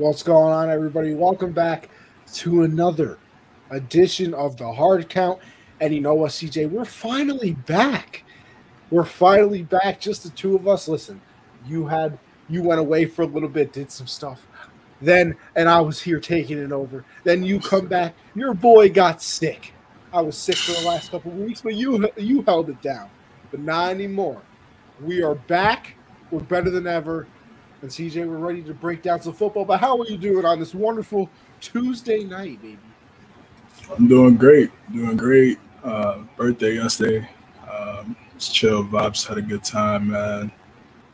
What's going on, everybody? Welcome back to another edition of the Hard Count. And you know what, CJ? We're finally back. We're finally back, just the two of us. Listen, you had you went away for a little bit, did some stuff. Then and I was here taking it over. Then you come back. Your boy got sick. I was sick for the last couple weeks, but you you held it down. But not anymore. We are back. We're better than ever. And CJ, we're ready to break down some football. But how are you doing on this wonderful Tuesday night, baby? I'm doing great. Doing great. Uh, birthday yesterday. Um, just chill vibes. Had a good time, man.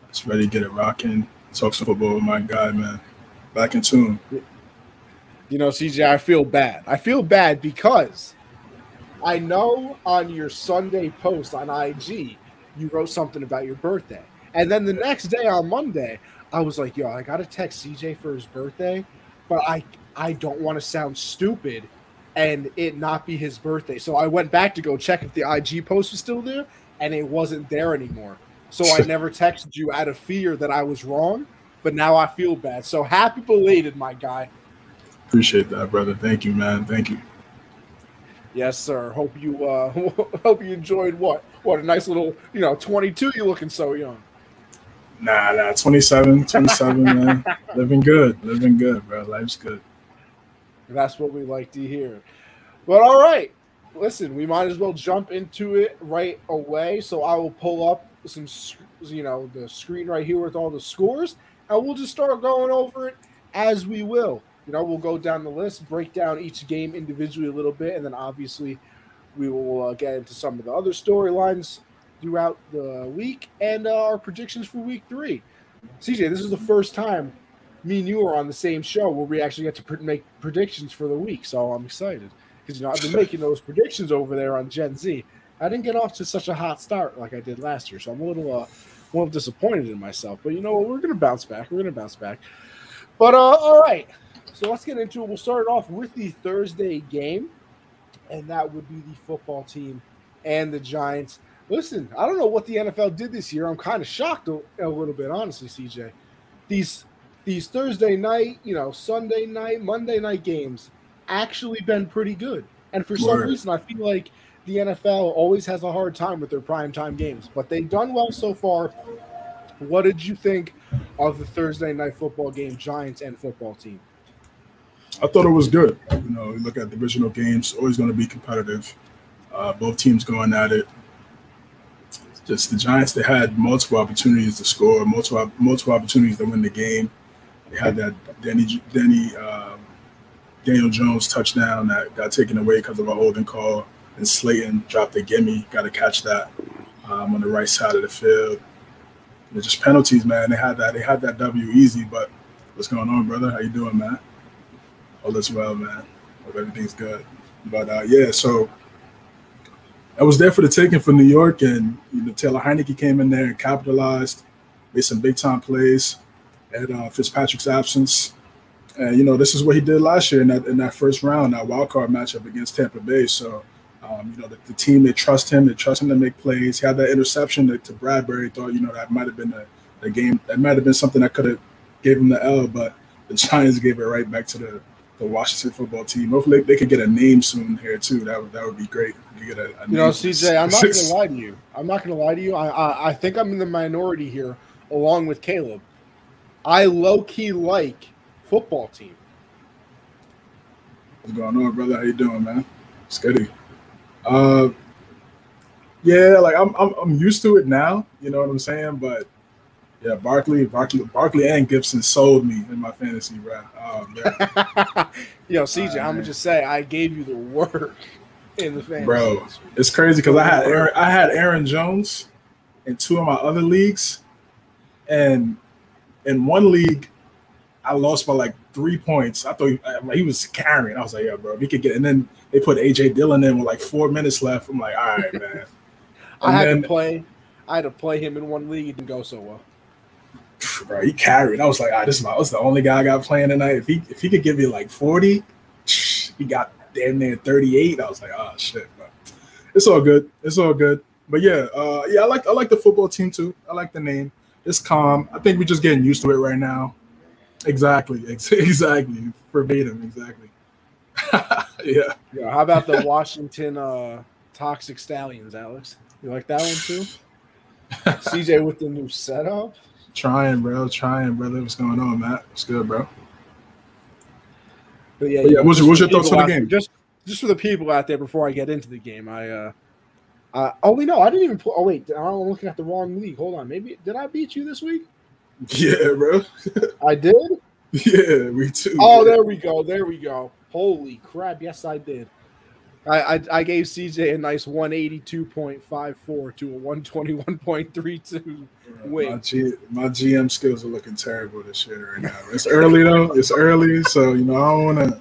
Just ready to get it rocking. Talk some football with my guy, man. Back in tune. You know, CJ, I feel bad. I feel bad because I know on your Sunday post on IG, you wrote something about your birthday. And then the next day on Monday, I was like, yo, I gotta text CJ for his birthday, but I I don't want to sound stupid and it not be his birthday. So I went back to go check if the IG post was still there, and it wasn't there anymore. So I never texted you out of fear that I was wrong, but now I feel bad. So happy belated, my guy. Appreciate that, brother. Thank you, man. Thank you. Yes, sir. Hope you uh hope you enjoyed what what a nice little you know 22. You looking so young. Nah, nah, 27, 27, man. Living good. Living good, bro. Life's good. That's what we like to hear. But all right, listen, we might as well jump into it right away. So I will pull up some, you know, the screen right here with all the scores, and we'll just start going over it as we will. You know, we'll go down the list, break down each game individually a little bit, and then obviously we will uh, get into some of the other storylines throughout the week and uh, our predictions for week three. CJ, this is the first time me and you are on the same show where we actually get to pre- make predictions for the week. So I'm excited because you know I've been making those predictions over there on Gen Z. I didn't get off to such a hot start like I did last year, so I'm a little uh, a little disappointed in myself. But you know what? We're gonna bounce back. We're gonna bounce back. But uh, all right, so let's get into it. We'll start off with the Thursday game, and that would be the football team and the Giants. Listen, I don't know what the NFL did this year. I'm kind of shocked a, a little bit, honestly, CJ. These these Thursday night, you know, Sunday night, Monday night games actually been pretty good. And for some reason, I feel like the NFL always has a hard time with their prime time games, but they've done well so far. What did you think of the Thursday night football game, Giants and football team? I thought it was good. You know, you look at divisional games, always going to be competitive. Uh, both teams going at it just the Giants, they had multiple opportunities to score, multiple multiple opportunities to win the game. They had that Danny Danny um, Daniel Jones touchdown that got taken away because of a holding call, and Slayton dropped a gimme, got to catch that um, on the right side of the field. They're just penalties, man. They had that. They had that W easy. But what's going on, brother? How you doing, man? All is well, man. Hope everything's good. But uh, yeah, so I was there for the taking for New York, and you know, Taylor Heinicke came in there and capitalized, made some big time plays at uh, Fitzpatrick's absence. And you know, this is what he did last year in that in that first round, that wild card matchup against Tampa Bay. So, um, you know, the, the, team they trust him, they trust him to make plays. He had that interception to, to Bradberry. Thought you know that might have been a, the game. That might have been something that could have gave him the L, but the Giants gave it right back to the the Washington football team. Hopefully, they could get a name soon here too. That would that would be great. You, get a, a you know, CJ, I'm not going to lie to you. I'm not going to lie to you. I, I I think I'm in the minority here, along with Caleb. I low key like football team. What's going on, brother? How you doing, man? Steady. Uh, yeah, like I'm, I'm I'm used to it now. You know what I'm saying? But yeah, Barkley, Barkley, Barkley, and Gibson sold me in my fantasy round. Oh, Yo, CJ, oh, I'm gonna just say I gave you the work in the fantasy. Bro, it's crazy because I had Aaron, I had Aaron Jones in two of my other leagues, and in one league, I lost by like three points. I thought he, he was carrying. I was like, yeah, bro, he could get. And then they put AJ Dillon in with like four minutes left. I'm like, all right, man. I had then, to play. I had to play him in one league. It didn't go so well bro, he carried. I was like, ah, this is my, was the only guy I got playing tonight. If he if he could give me like 40, he got damn near 38. I was like, oh shit, bro. It's all good. It's all good. But yeah, uh, yeah, I like I like the football team too. I like the name. It's calm. I think we're just getting used to it right now. Exactly, exactly, verbatim, exactly. yeah. Yeah. How about the Washington uh, Toxic Stallions, Alex? You like that one too? CJ with the new setup. Trying, bro. Trying, brother. What's going on, Matt? What's good, bro? But yeah, But yeah, what's your- what's your thoughts on the game? Just, just for the people out there, before I get into the game, I. uh uh, oh wait, no, I didn't even. Put, oh wait, I'm looking at the wrong league. Hold on, maybe did I beat you this week? Yeah, bro. I did. Yeah, we too. Oh, yeah. there we go. There we go. Holy crap! Yes, I did. I I, I gave CJ a nice 182.54 to a 121.32. wait. My, G, my GM skills are looking terrible this year right now. It's early though. It's early, so you know I don't want to.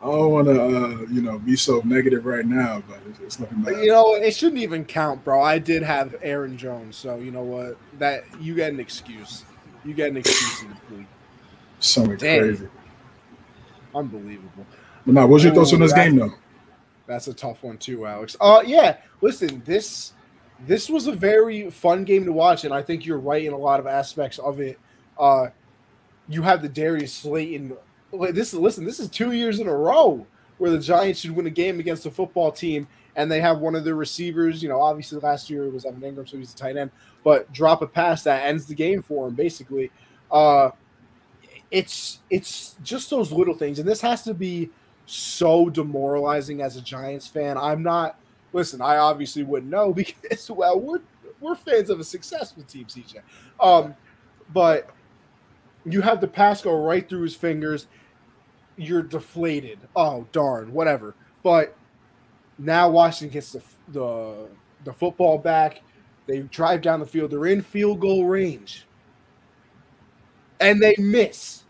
I don't want to, uh, you know, be so negative right now, but it's, it's looking bad. You know, it shouldn't even count, bro. I did have Aaron Jones, so you know what? That you get an excuse. You get an excuse in the league. Something Damn. crazy. Unbelievable. But now, what's your thoughts on this game, though? That's a tough one too, Alex. Uh yeah. Listen, this this was a very fun game to watch, and I think you're right in a lot of aspects of it. Uh you have the Darius Slayton. This is listen, this is two years in a row where the Giants should win a game against a football team, and they have one of their receivers. You know, obviously last year it was Evan Engram, so he's a tight end, but drop a pass that ends the game for him, basically. Uh it's it's just those little things, and this has to be so demoralizing as a Giants fan. I'm not. Listen, I obviously wouldn't know because well, we're we're fans of a successful team, CJ. Um, but you have the pass go right through his fingers. You're deflated. Oh darn, whatever. But now Washington gets the the the football back. They drive down the field. They're in field goal range, and they miss.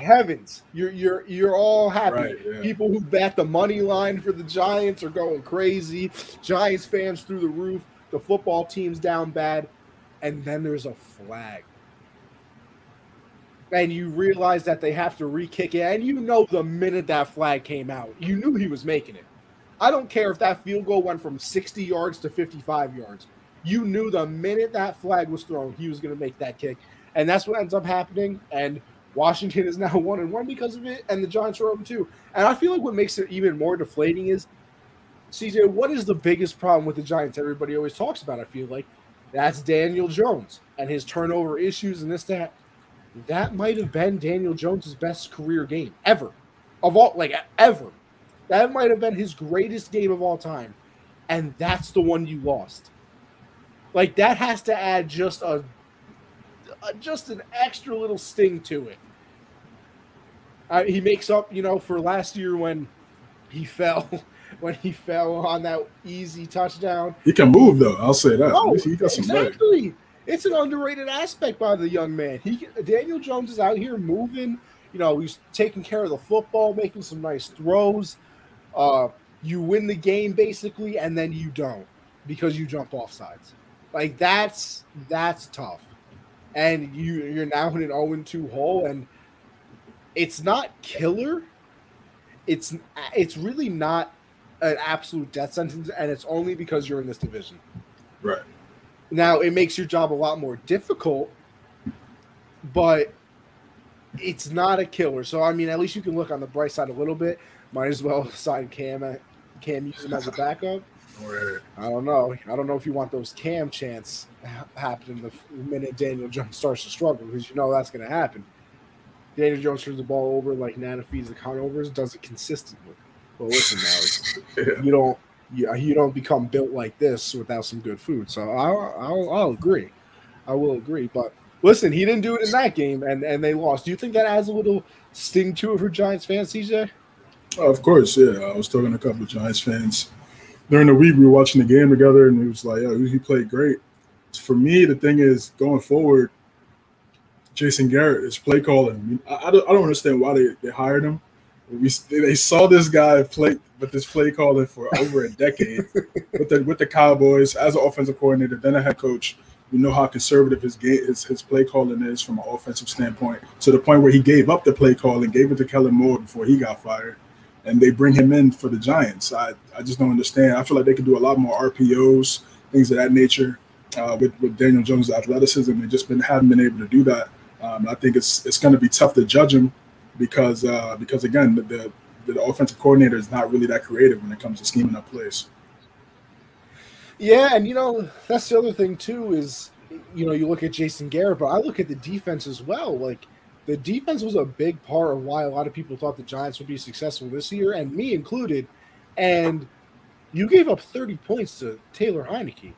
Heavens, you're you're you're all happy. Right, yeah. People who bet the money line for the Giants are going crazy. Giants fans through the roof. The football team's down bad, and then there's a flag, and you realize that they have to re-kick it. And you know the minute that flag came out, you knew he was making it. I don't care if that field goal went from 60 yards to 55 yards. You knew the minute that flag was thrown, he was going to make that kick, and that's what ends up happening. And Washington is now one and one because of it, and the Giants are open too. And I feel like what makes it even more deflating is, CJ, what is the biggest problem with the Giants? Everybody always talks about. I feel like that's Daniel Jones and his turnover issues and this that. That might have been Daniel Jones's best career game ever, of all like ever. That might have been his greatest game of all time, and that's the one you lost. Like that has to add just a uh, just an extra little sting to it. Uh, he makes up, you know, for last year when he fell, when he fell on that easy touchdown. He can move though. I'll say that. No, he got some leg. It's an underrated aspect by the young man. He Daniel Jones is out here moving. You know, he's taking care of the football, making some nice throws. Uh, you win the game basically, and then you don't because you jump off sides. Like that's that's tough. And you you're now in an 0 2 hole, and it's not killer. It's it's really not an absolute death sentence, and it's only because you're in this division. Right. Now it makes your job a lot more difficult, but it's not a killer. So I mean, at least you can look on the bright side a little bit. Might as well sign Cam. Cam use him as a backup. Right. I don't know. I don't know if you want those Cam chants ha- happening the minute Daniel Jones starts to struggle because you know that's going to happen. Daniel Jones turns the ball over like Nana feeds the conovers, does it consistently. But listen, now Yeah. you don't you, you don't become built like this without some good food. So I'll, I'll I'll agree. I will agree. But listen, he didn't do it in that game, and and they lost. Do you think that adds a little sting to it for Giants fans, CJ? Oh, of course, yeah. I was talking to a couple of Giants fans during the week. We were watching the game together, and it was like, "Yeah, he played great." For me, the thing is, going forward, Jason Garrett is play calling. I, I, don't, I don't understand why they, they hired him. We they saw this guy play with this play calling for over a decade with the with the Cowboys as an offensive coordinator, then a head coach. We know how conservative his game his, his play calling is from an offensive standpoint, to the point where he gave up the play call and gave it to Kellen Moore before he got fired and they bring him in for the Giants. I, I just don't understand. I feel like they could do a lot more RPOs, things of that nature. Uh, with with Daniel Jones' athleticism, they just been haven't been able to do that. Um, I think it's it's going to be tough to judge him because uh, because again the, the the offensive coordinator is not really that creative when it comes to scheming up plays. Yeah, and you know that's the other thing too is you know you look at Jason Garrett, but I look at the defense as well. Like the defense was a big part of why a lot of people thought the Giants would be successful this year, and me included. And you gave up 30 points to Taylor Heinicke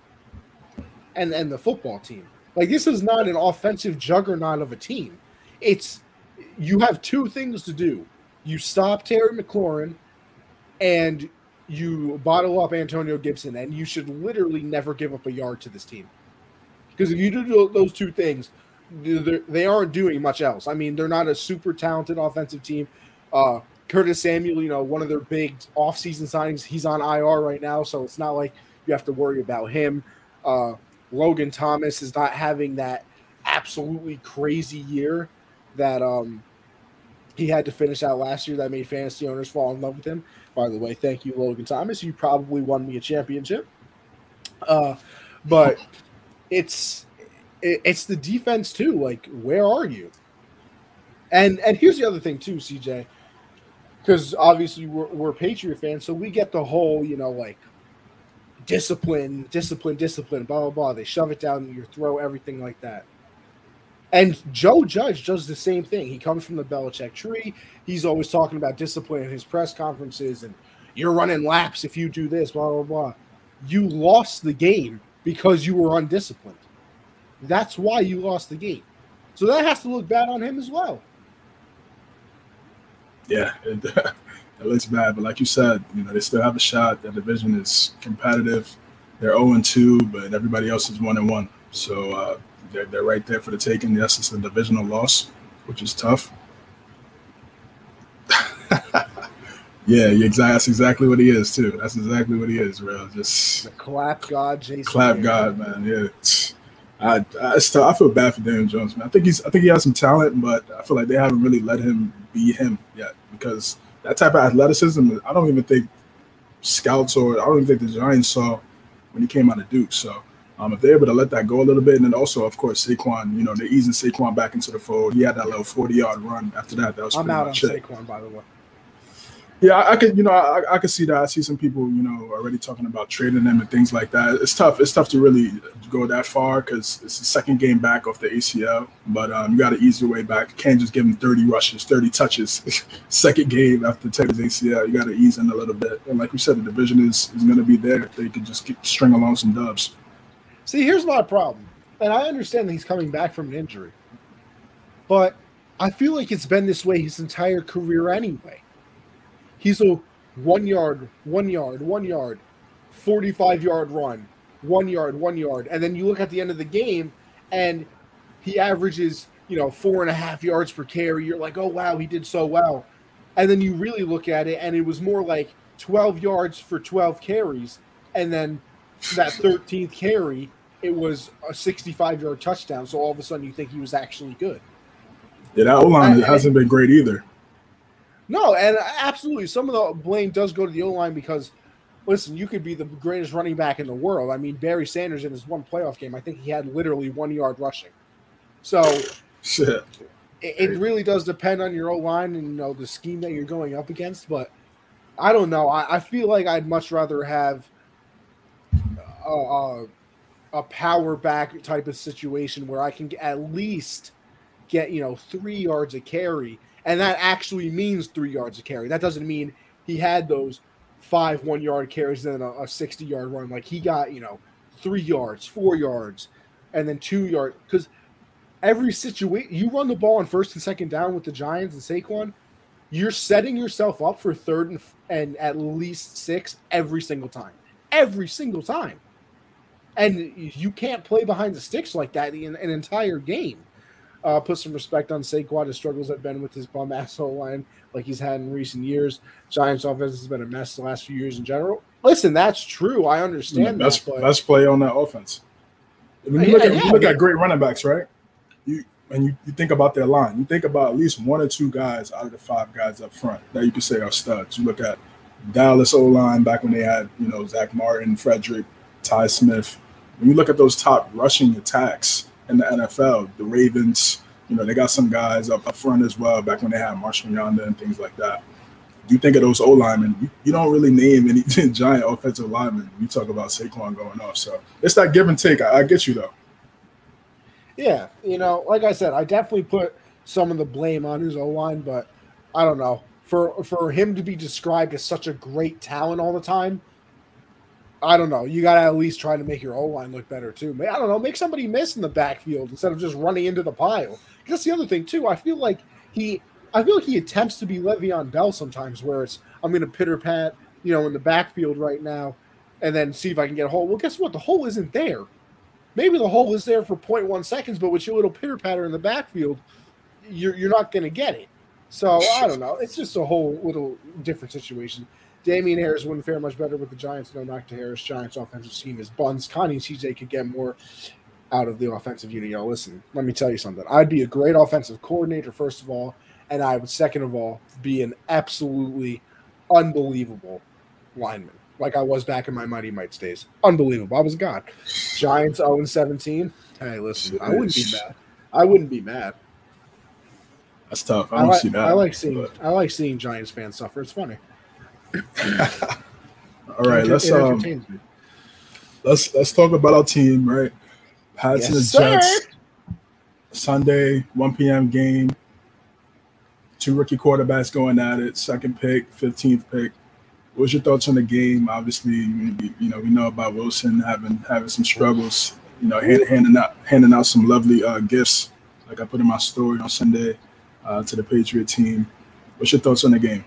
and and the football team. Like this is not an offensive juggernaut of a team. It's you have two things to do. You stop Terry McLaurin and you bottle up Antonio Gibson, and you should literally never give up a yard to this team. Because if you do those two things, they aren't doing much else. I mean, they're not a super talented offensive team. Uh, Curtis Samuel, you know, one of their big offseason signings, he's on IR right now, so it's not like you have to worry about him. Uh, Logan Thomas is not having that absolutely crazy year that um, he had to finish out last year that made fantasy owners fall in love with him. By the way, thank you, Logan Thomas. You probably won me a championship. Uh, but it's it, it's the defense too. Like, where are you? And and here's the other thing too, CJ, because obviously we're, we're Patriot fans, so we get the whole you know like discipline, discipline, discipline, blah blah blah. They shove it down your throat, everything like that. And Joe Judge does the same thing. He comes from the Belichick tree. He's always talking about discipline in his press conferences and you're running laps if you do this, blah, blah, blah. You lost the game because you were undisciplined. That's why you lost the game. So that has to look bad on him as well. Yeah, it, looks bad. But like you said, you know, they still have a shot. That division is competitive. They're 0 and 2, but everybody else is 1 and 1. So, uh, they're, they're right there for the taking. Yes, it's a divisional loss, which is tough. yeah, exactly. That's exactly what he is too. That's exactly what he is, bro. Just the clap god, Jason. Clap god, man. Yeah. I, I, still, I feel bad for Daniel Jones, man. I think he's I think he has some talent, but I feel like they haven't really let him be him yet because that type of athleticism, I don't even think scouts or I don't even think the Giants saw when he came out of Duke. So um, if they're able to let that go a little bit, and then also, of course, Saquon, you know, they're easing Saquon back into the fold. He had that little 40 yard run after that. That was I'm out on it. Saquon, by the way. Yeah, I, I could, you know, I, I could see that. I see some people, you know, already talking about trading them and things like that. It's tough. It's tough to really go that far because it's the second game back off the ACL. But um, you got to ease your way back. You can't just give him 30 rushes, 30 touches. second game after Teddy's ACL, you got to ease in a little bit. And like we said, the division is, is going to be there if they could just string along some dubs. See, here's my problem. And I understand that he's coming back from an injury. But I feel like it's been this way his entire career anyway. He's a one yard, one yard, one yard, 45 yard run, one yard, one yard. And then you look at the end of the game and he averages, you know, four and a half yards per carry. You're like, oh, wow, he did so well. And then you really look at it and it was more like 12 yards for 12 carries. And then that 13th carry, it was a 65 yard touchdown. So all of a sudden, you think he was actually good. Yeah, that O line hasn't been great either. No, and absolutely, some of the blame does go to the O line because, listen, you could be the greatest running back in the world. I mean, Barry Sanders in his one playoff game, I think he had literally one yard rushing. So. It, it really does depend on your O line and you know the scheme that you're going up against. But I don't know. I, I feel like I'd much rather have a, a power back type of situation where I can at least get you know three yards of carry, and that actually means three yards of carry. That doesn't mean he had those five one yard carries and then a, a sixty yard run. Like he got you know three yards, four yards, and then two yards because every situation you run the ball on first and second down with the Giants and Saquon, you're setting yourself up for third and, and at least six every single time. Every single time. And you can't play behind the sticks like that in an entire game. Uh, put some respect on Saquon. His struggles have been with his bum asshole line like he's had in recent years. Giants offense has been a mess the last few years in general. Listen, that's true. I understand best, that. Best play on that offense. When you look, at, yeah, you look at great running backs, right? You and you, you think about their line. You think about at least one or two guys out of the five guys up front that you could say are studs. You look at Dallas O line back when they had, you know, Zach Martin, Frederick, Ty Smith. When you look at those top rushing attacks in the NFL, the Ravens, You know, they got some guys up, up front as well, back when they had Marshall Yanda and things like that. You think of those O linemen, you, you don't really name any giant offensive linemen. You talk about Saquon going off. So it's that give and take. I, I get you though. Yeah, you know, like I said, I definitely put some of the blame on his O line, but I don't know for for him to be described as such a great talent all the time. I don't know. You got to at least try to make your O line look better too. I don't know. Make somebody miss in the backfield instead of just running into the pile. That's the other thing too. I feel like he, I feel like he attempts to be Le'Veon Bell sometimes, where it's I'm going to pitter pat, you know, in the backfield right now, and then see if I can get a hole. Well, guess what? The hole isn't there. Maybe the hole is there for 0.1 seconds, but with your little pitter patter in the backfield, you're you're not going to get it. So I don't know. It's just a whole little different situation. Damien Harris wouldn't fare much better with the Giants. No knock to Harris. Giants offensive scheme is buns. Connie and CJ could get more out of the offensive unit. Yo, listen, let me tell you something. I'd be a great offensive coordinator, first of all, and I would, second of all, be an absolutely unbelievable lineman, like I was back in my Mighty Mites days. Unbelievable. I was a god. Giants 0 17. Hey, listen, I wouldn't be mad. I wouldn't be mad. That's tough. I don't like, see that. I like seeing I like seeing Giants fans suffer. It's funny. All right, let's um, let's let's talk about our team, right? Pats and the Yes, sir. Jets. Sunday, 1 p.m. game. Two rookie quarterbacks going at it. Second pick, 15th pick. What's your thoughts on the game? Obviously, you you know we know about Wilson having having some struggles. You know, hand, handing out handing out some lovely uh, gifts, like I put in my story on Sunday, uh, to the Patriot team. What's your thoughts on the game?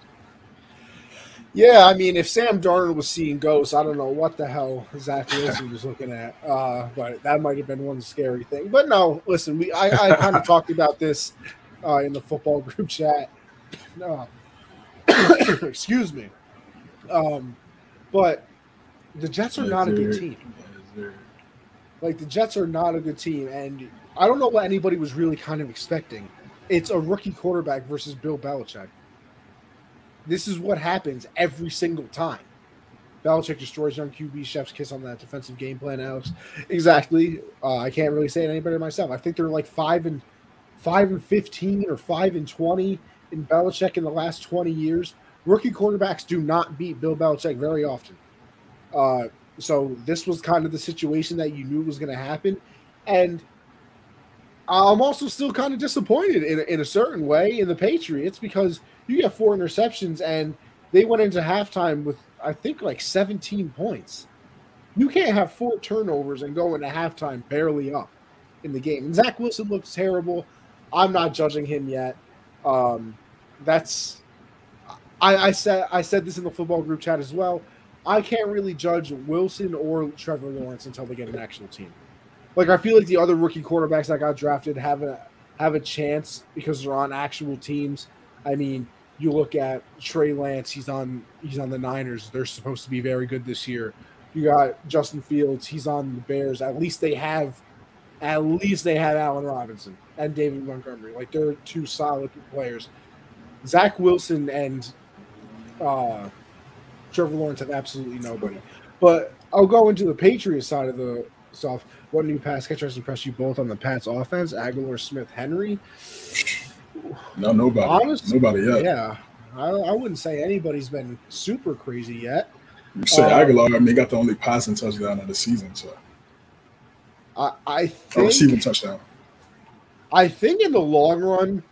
Yeah, I mean, if Sam Darnold was seeing ghosts, I don't know what the hell Zach Wilson was looking at. Uh, but that might have been one scary thing. But no, listen, we I, I kind of talked about this uh, in the football group chat. Uh, excuse me. Um, but the Jets are not a good team. Like the Jets are not a good team, and I don't know what anybody was really kind of expecting. It's a rookie quarterback versus Bill Belichick. This is what happens every single time. Belichick destroys young QB. Chef's kiss on that defensive game plan, Alex. Exactly. Uh, I can't really say it any better myself. I think they're like five and five and fifteen or five and twenty in Belichick in the last twenty years. Rookie quarterbacks do not beat Bill Belichick very often. Uh, so this was kind of the situation that you knew was going to happen, and I'm also still kind of disappointed in, in a certain way in the Patriots because you get four interceptions and they went into halftime with I think like 17 points. You can't have four turnovers and go into halftime barely up in the game. And Zach Wilson looks terrible. I'm not judging him yet. Um, that's I, I said I said this in the football group chat as well. I can't really judge Wilson or Trevor Lawrence until they get an actual team. Like I feel like the other rookie quarterbacks that got drafted have a have a chance because they're on actual teams. I mean, you look at Trey Lance; he's on he's on the Niners. They're supposed to be very good this year. You got Justin Fields; he's on the Bears. At least they have, at least they have Allen Robinson and David Montgomery. Like they're two solid players. Zach Wilson and uh, Trevor Lawrence have absolutely nobody. But I'll go into the Patriots side of the stuff. What new pass catchers impressed you both on the Pats offense? Agholor, Smith, Henry. No, nobody. Honestly, nobody yet. Yeah, I, I wouldn't say anybody's been super crazy yet. You say Uh, Agholor, I mean, he got the only passing touchdown of the season, so I, I think receiving touchdown. I think in the long run,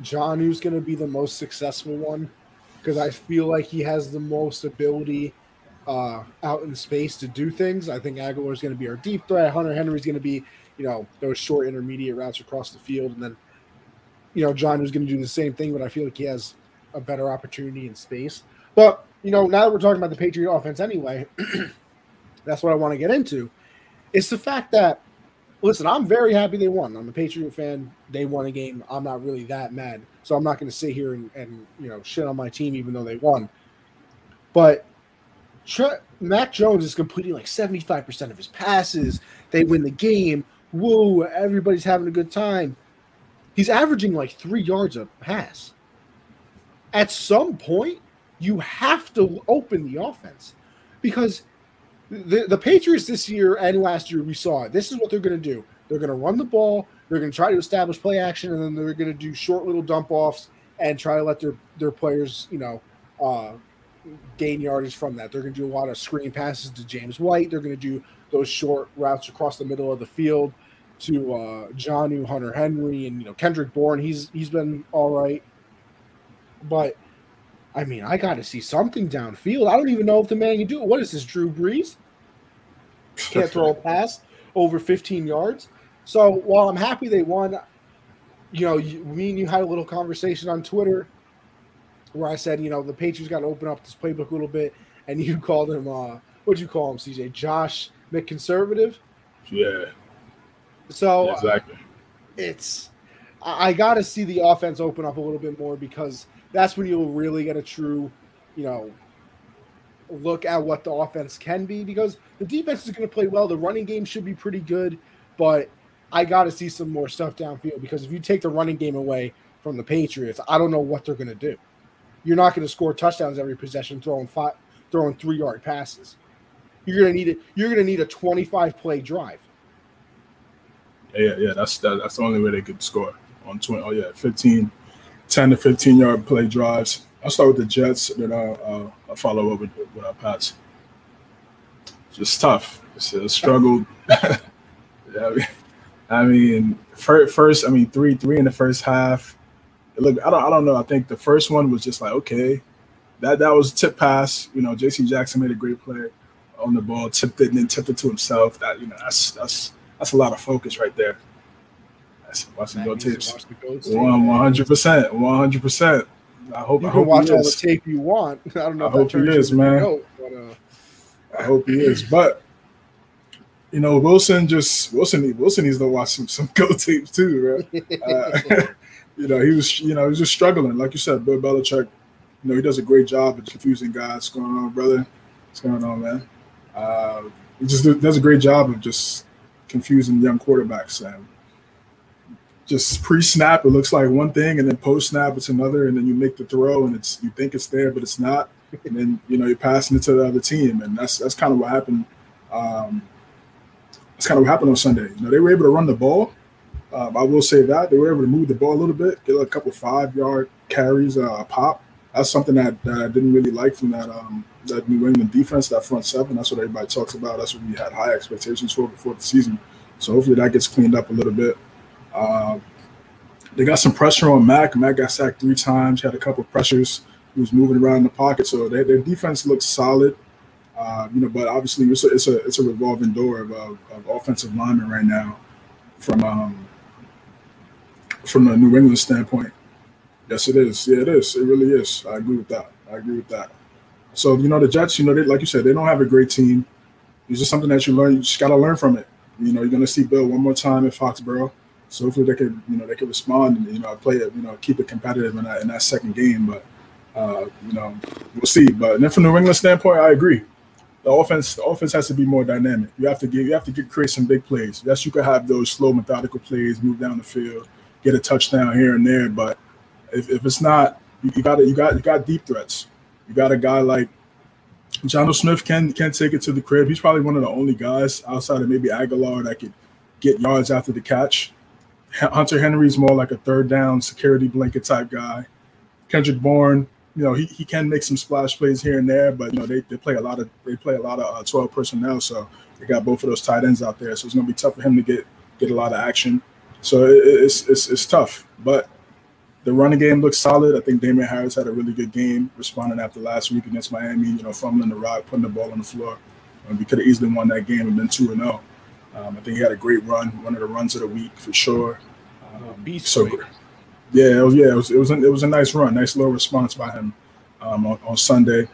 John's going to be the most successful one because I feel like he has the most ability uh, out in space to do things. I think Agholor is going to be our deep threat. Hunter Henry's going to be, you know, those short intermediate routes across the field, and then, you know, John is going to do the same thing, but I feel like he has a better opportunity in space. But you know, now that we're talking about the Patriot offense anyway, that's what I want to get into. It's the fact that listen, I'm very happy they won. I'm a Patriot fan. They won a game. I'm not really that mad. So I'm not going to sit here and, and you know shit on my team even though they won. But Tre- Mac Jones is completing like 75% of his passes. They win the game. Woo, everybody's having a good time. He's averaging like three yards a pass. At some point, you have to open the offense because the, the Patriots this year and last year, we saw it. This is what they're going to do. They're going to run the ball. They're going to try to establish play action, and then they're going to do short little dump offs and try to let their their players, you know, uh, gain yardage from that. They're going to do a lot of screen passes to James White. They're going to do those short routes across the middle of the field to uh, Hunter Henry, and you know Kendrick Bourne. He's he's been all right, but I mean, I got to see something downfield. I don't even know if the man can do it. What is this, Drew Brees? Can't throw a pass over 15 yards. So while I'm happy they won, you know, you, me and you had a little conversation on Twitter where I said, you know, the Patriots got to open up this playbook a little bit, and you called him, uh, what'd you call him, CJ? Josh McConservative? Yeah. So Yeah, exactly. it's I, I got to see the offense open up a little bit more because that's when you'll really get a true, you know, look at what the offense can be because the defense is going to play well. The running game should be pretty good, but I got to see some more stuff downfield because if you take the running game away from the Patriots, I don't know what they're going to do. You're not going to score touchdowns every possession throwing five, throwing three yard passes. You're going to need it. You're going to need a 25 play drive. Yeah, yeah. That's that, that's the only way they could score on 20. Oh yeah, 15, 10 to 15 yard play drives. I'll start with the Jets, then I'll, I'll, I'll follow up with, with our Pats. Just tough. It's a struggle. yeah, I mean, first, I mean, three, three in the first half. Look, I don't, I don't know. I think the first one was just like, okay, that that was a tip pass. You know, J.C. Jackson made a great play on the ball, tipped it and then tipped it to himself. That you know, that's that's that's a lot of focus right there. That's watching go tapes. One one hundred percent, one hundred percent. I hope You I can hope watch he all the tape you want. I don't know I hope he is, man. goat, but, uh, I hope he is. But you know, Wilson just Wilson Wilson needs to watch some some go tapes too, bro. Uh, you know, he was you know he was just struggling. Like you said, Bill Belichick. You know, he does a great job of confusing guys. What's going on, brother? What's going on, man? Uh, he just does a great job of just confusing young quarterbacks and just pre-snap it looks like one thing and then post-snap it's another and then you make the throw and it's you think it's there but it's not and then you know you're passing it to the other team and that's that's kind of what happened um, that's kind of what happened on Sunday you know they were able to run the ball um, I will say that they were able to move the ball a little bit get a couple five yard carries uh, pop that's something that, that I didn't really like from that um, that New England defense that front seven that's what everybody talks about that's what we had high expectations for before the season so hopefully that gets cleaned up a little bit uh, they got some pressure on Mac. Mac got sacked three times, He had a couple of pressures. He was moving around in the pocket, so they, their defense looks solid. Uh, you know, but obviously it's a it's a, it's a revolving door of, of, of offensive linemen right now, from um, from the New England standpoint. Yes, it is. Yeah, it is. It really is. I agree with that. I agree with that. So you know, the Jets. You know, they, like you said, they don't have a great team. It's just something that you learn. You just got to learn from it. You know, you're to see Bill one more time in Foxborough. So hopefully they could, you know, they could respond and you know play it, you know, keep it competitive in that in that second game. But uh, you know, we'll see. But then from a New England standpoint, I agree. The offense, the offense has to be more dynamic. You have to get, you have to get create some big plays. Yes, you could have those slow, methodical plays, move down the field, get a touchdown here and there. But if, if it's not, you, got you got you got deep threats. You got a guy like John Smith can can take it to the crib. He's probably one of the only guys outside of maybe Agholor that could get yards after the catch. Hunter Henry's more like a third down security blanket type guy. Kendrick Bourne, you know, he, he can make some splash plays here and there, but you know, they, they play a lot of they play a lot of uh, 12 personnel, so they got both of those tight ends out there. So it's gonna be tough for him to get get a lot of action. So it's, it's it's tough. But the running game looks solid. I think Damien Harris had a really good game responding after last week against Miami, you know, fumbling the rock, putting the ball on the floor. And we could have easily won that game and been 2 and 0. Um, I think he had a great run, one of the runs of the week for sure. Um, Beast so great. Yeah, it was, yeah, it was, it was, a, it was a nice run, nice little response by him um, on, on Sunday.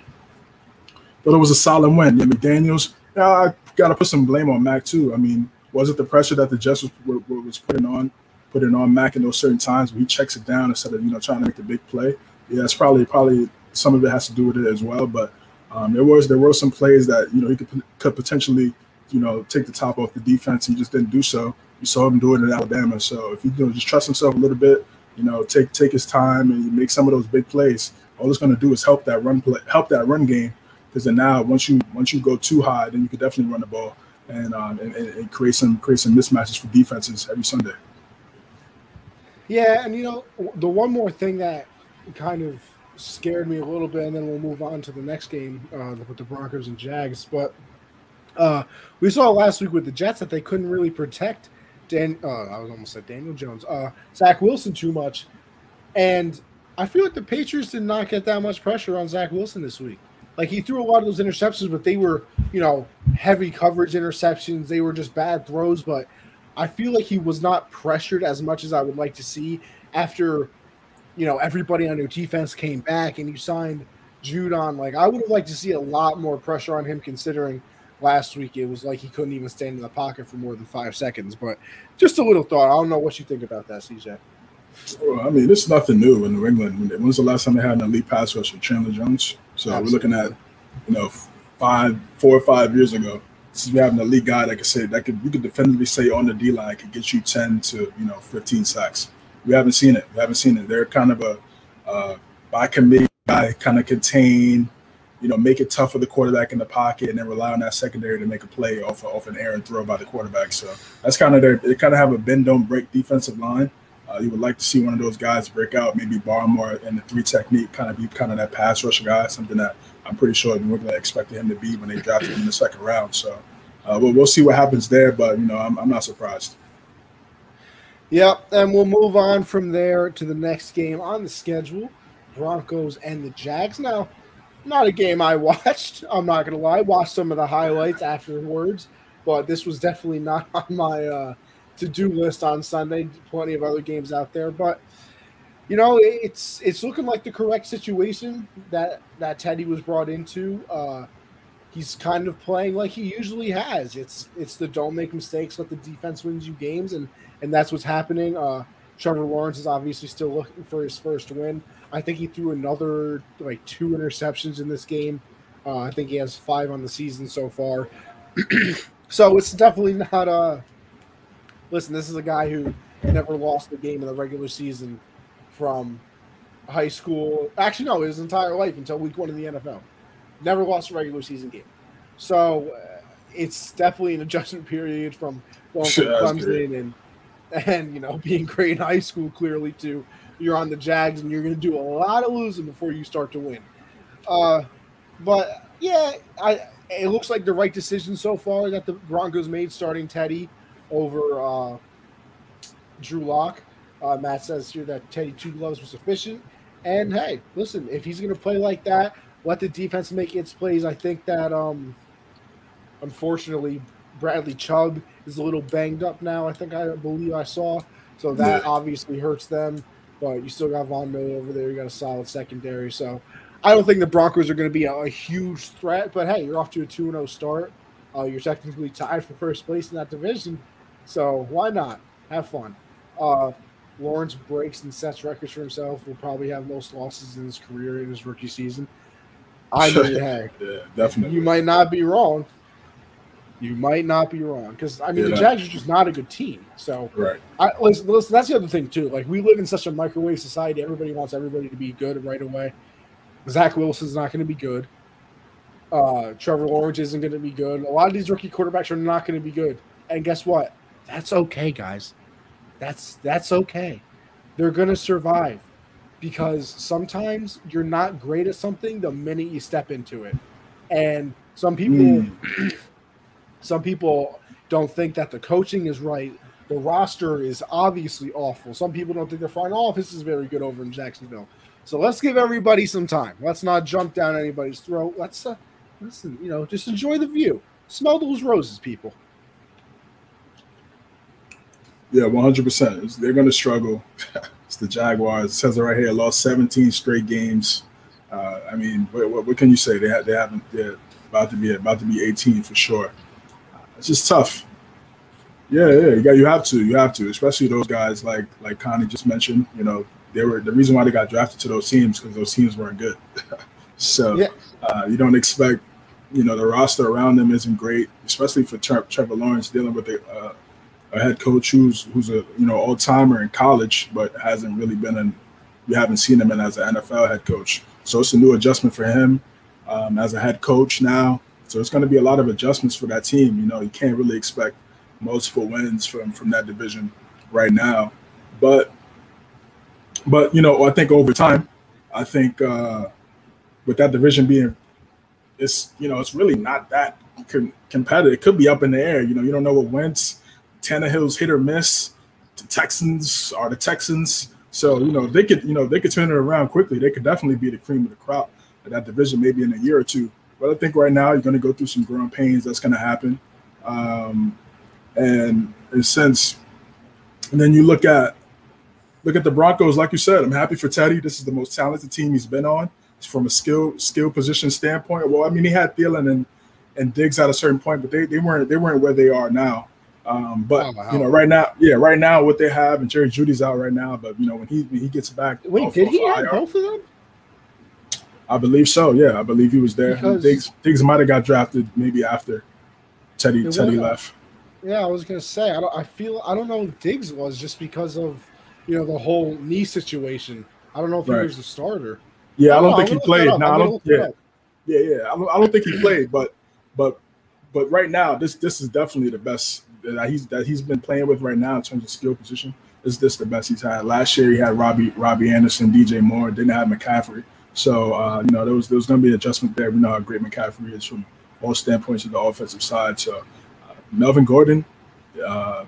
But it was a solid win. Yeah, McDaniels, yeah, I got to put some blame on Mac too. I mean, was it the pressure that the Jets were- was putting on, putting on Mac in those certain times where he checks it down instead of you know trying to make the big play? Yeah, it's probably probably some of it has to do with it as well. But um, there was there were some plays that you know he could could potentially you know take the top off the defense. He just didn't do so. You saw him do it in Alabama. So if he you know, just trust himself a little bit, you know, take take his time and make some of those big plays. All it's going to do is help that run play, help that run game. Because then now, once you once you go too high, then you could definitely run the ball and um, and, and create some create some mismatches for defenses every Sunday. Yeah, and you know, the one more thing that kind of scared me a little bit, and then we'll move on to the next game uh, with the Broncos and Jags. But uh, we saw last week with the Jets that they couldn't really protect Dan. Uh, I was almost said Daniel Jones, uh, Zach Wilson too much, and I feel like the Patriots did not get that much pressure on Zach Wilson this week. Like he threw a lot of those interceptions, but they were, you know, heavy coverage interceptions. They were just bad throws, but I feel like he was not pressured as much as I would like to see after, you know, everybody on your defense came back and you signed Judon. Like I would have liked to see a lot more pressure on him considering last week it was like he couldn't even stand in the pocket for more than five seconds. But just a little thought. I don't know what you think about that, CJ. Well, I mean, it's nothing new in New England. When When's the last time they had an elite pass rusher, Chandler Jones? So Absolutely. we're looking at, you know, five, four or five years ago. since we have an elite guy that could say that could you could definitively say on the D line could get you ten to you know fifteen sacks. We haven't seen it. We haven't seen it. They're kind of a uh, by committee guy, kind of contain, you know, make it tough for the quarterback in the pocket, and then rely on that secondary to make a play off off an errant throw by the quarterback. So that's kind of their. They kind of have a bend don't break defensive line. Uh, you would like to see one of those guys break out, maybe Barmore and the three technique, kind of be kind of that pass rusher guy, something that I'm pretty sure New England expected him to be when they drafted him in the second round. So uh, we'll, we'll see what happens there, but you know I'm, I'm not surprised. Yep, and we'll move on from there to the next game on the schedule: Broncos and the Jags. Now, not a game I watched. I'm not gonna lie. Watched some of the highlights afterwards, but this was definitely not on my uh, to do list on Sunday. Plenty of other games out there, but you know it's it's looking like the correct situation that that Teddy was brought into. Uh, he's kind of playing like he usually has. It's it's the don't make mistakes, let the defense wins you games, and and that's what's happening. Uh, Trevor Lawrence is obviously still looking for his first win. I think he threw another like two interceptions in this game. Uh, I think he has five on the season so far. so it's definitely not a uh, listen, this is a guy who never lost a game in the regular season from high school. Actually, no, his entire life until week one in the NFL. Never lost a regular season game. So uh, it's definitely an adjustment period from going from Clemson and and you know being great in high school clearly to you're on the Jags and you're going to do a lot of losing before you start to win. Uh, but yeah, I it looks like the right decision so far that the Broncos made starting Teddy over uh, Drew Lock. Uh, Matt says here that Teddy Two Gloves was sufficient. And hey, listen, if he's going to play like that, let the defense make its plays. I think that, um, unfortunately, Bradley Chubb is a little banged up now. I think I believe I saw. So that yeah. obviously hurts them. But you still got Von Miller over there. You got a solid secondary. So I don't think the Broncos are going to be a, a, huge threat. But hey, you're off to a 2 0 start. Uh, you're technically tied for first place in that division. So why not? Have fun. Uh, Lawrence breaks and sets records for himself. Will probably have most losses in his career in his rookie season. I mean, hey, yeah, definitely. You might not be wrong. You might not be wrong because I mean yeah, the Jags are just not a good team. So right, I, listen, listen, that's the other thing too. Like we live in such a microwave society. Everybody wants everybody to be good right away. Zach Wilson's not going to be good. Uh, Trevor Lawrence isn't going to be good. A lot of these rookie quarterbacks are not going to be good. And guess what? That's okay, guys. That's that's okay. They're gonna survive because sometimes you're not great at something the minute you step into it. And some people mm. some people don't think that the coaching is right. The roster is obviously awful. Some people don't think their front office is very good over in Jacksonville. So let's give everybody some time. Let's not jump down anybody's throat. Let's uh, listen, you know, just enjoy the view. Smell those roses, people. Yeah, one hundred percent. They're going to struggle. it's the Jaguars. It says it right here. Lost seventeen straight games. Uh, I mean, what, what, what, can you say? They have, they haven't. They're about to be about to be eighteen for sure. It's just tough. Yeah, yeah. You got. You have to. You have to. Especially those guys like like Connie just mentioned. You know, they were the reason why they got drafted to those teams because those teams weren't good. so yeah. uh, you don't expect. You know, the roster around them isn't great, especially for Trevor Lawrence dealing with the. Uh, a head coach who's who's a you know old timer in college, but hasn't really been in. We haven't seen him in as an NFL head coach, so it's a new adjustment for him um, as a head coach now. So it's going to be a lot of adjustments for that team. You know, you can't really expect multiple wins from from that division right now, but But you know, I think over time, I think uh, with that division being, it's you know, it's really not that competitive. It could be up in the air. You know, you don't know what Wentz, Tannehill's hit or miss. The Texans are the Texans, so you know they could you know they could turn it around quickly. They could definitely be the cream of the crop of that division, maybe in a year or two. But I think right now you're going to go through some growing pains. That's going to happen, um, and in a sense, and then you look at look at the Broncos. Like you said, I'm happy for Teddy. This is the most talented team he's been on from a skill skill position standpoint. Well, I mean, he had Thielen and and Diggs at a certain point, but they, they weren't they weren't where they are now. Um, but oh, wow. you know, right now, yeah, right now what they have, and Jerry Jeudy's out right now. But you know, when he when he gets back, wait, did he have both of them? I believe so. Yeah, I believe he was there. Because Diggs, Diggs might have got drafted maybe after Teddy Teddy left. Yeah, I was gonna say I don't. I feel I don't know if Diggs was just because of you know the whole knee situation. I don't know if right. he was a starter. Yeah, I don't, I don't think he played. No, I don't. Yeah, yeah, yeah. I don't, I don't think he played, but but but right now, this this is definitely the best that he's that he's been playing with right now in terms of skill position. Is this the best he's had? Last year he had Robbie Robbie Anderson, DJ Moore, didn't have McCaffrey. So uh, you know there was there was going to be an adjustment there. We know how great McCaffrey is from all standpoints of the offensive side. So uh, Melvin Gordon, uh,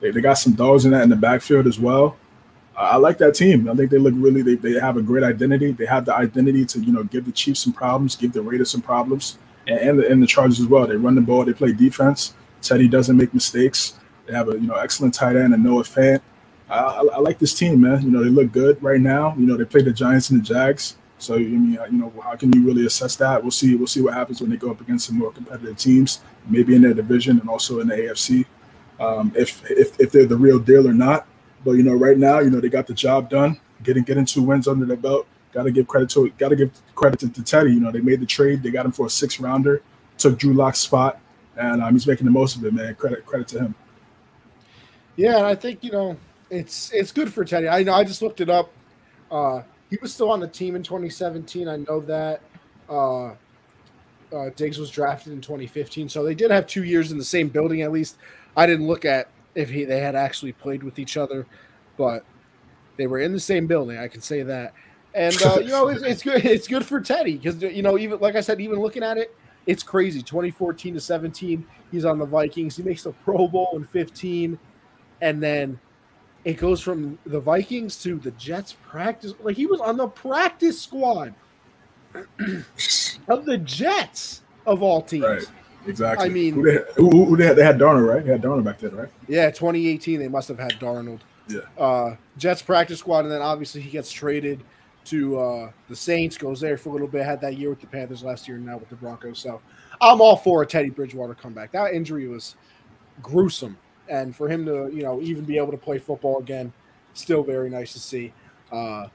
they, they got some dogs in that in the backfield as well. I like that team. I think they look really. They, they have a great identity. They have the identity to you know give the Chiefs some problems, give the Raiders some problems, and and the, and the Chargers as well. They run the ball. They play defense. Teddy doesn't make mistakes. They have a you know excellent tight end and Noah Fant. I, I, I, like this team, man. You know they look good right now. You know they play the Giants and the Jags. So I mean, you know, how can you really assess that? We'll see. We'll see what happens when they go up against some more competitive teams, maybe in their division and also in the AFC. Um, if if if they're the real deal or not. But you know, right now, you know, they got the job done, getting getting two wins under their belt. Got to give credit to got to give credit to, to, Teddy. You know, they made the trade. They got him for a six rounder. Took Drew Lock's spot, and um, he's making the most of it, man. Credit credit to him. Yeah, and I think you know it's it's good for Teddy. I know I just looked it up. Uh, he was still on the team in 2017. I know that. Uh, uh, Diggs was drafted in 2015, so they did have two years in the same building at least. I didn't look at if he they had actually played with each other, but they were in the same building. I can say that, and uh, you know it's, it's, good. It's good for Teddy because you know even like I said, even looking at it, it's crazy. 2014 to 17, he's on the Vikings. He makes the Pro Bowl in 15, and then it goes from the Vikings to the Jets practice. Like he was on the practice squad of the Jets of all teams. Right. Exactly. I mean, who they, who, who they, had, they had Darnold, right? They had Darnold back then, right? Yeah, 2018, they must have had Darnold. Yeah. Uh, Jets practice squad, and then obviously he gets traded to uh, the Saints, goes there for a little bit, had that year with the Panthers last year, and now with the Broncos. So I'm all for a Teddy Bridgewater comeback. That injury was gruesome and for him to you know even be able to play football again, still very nice to see. Uh,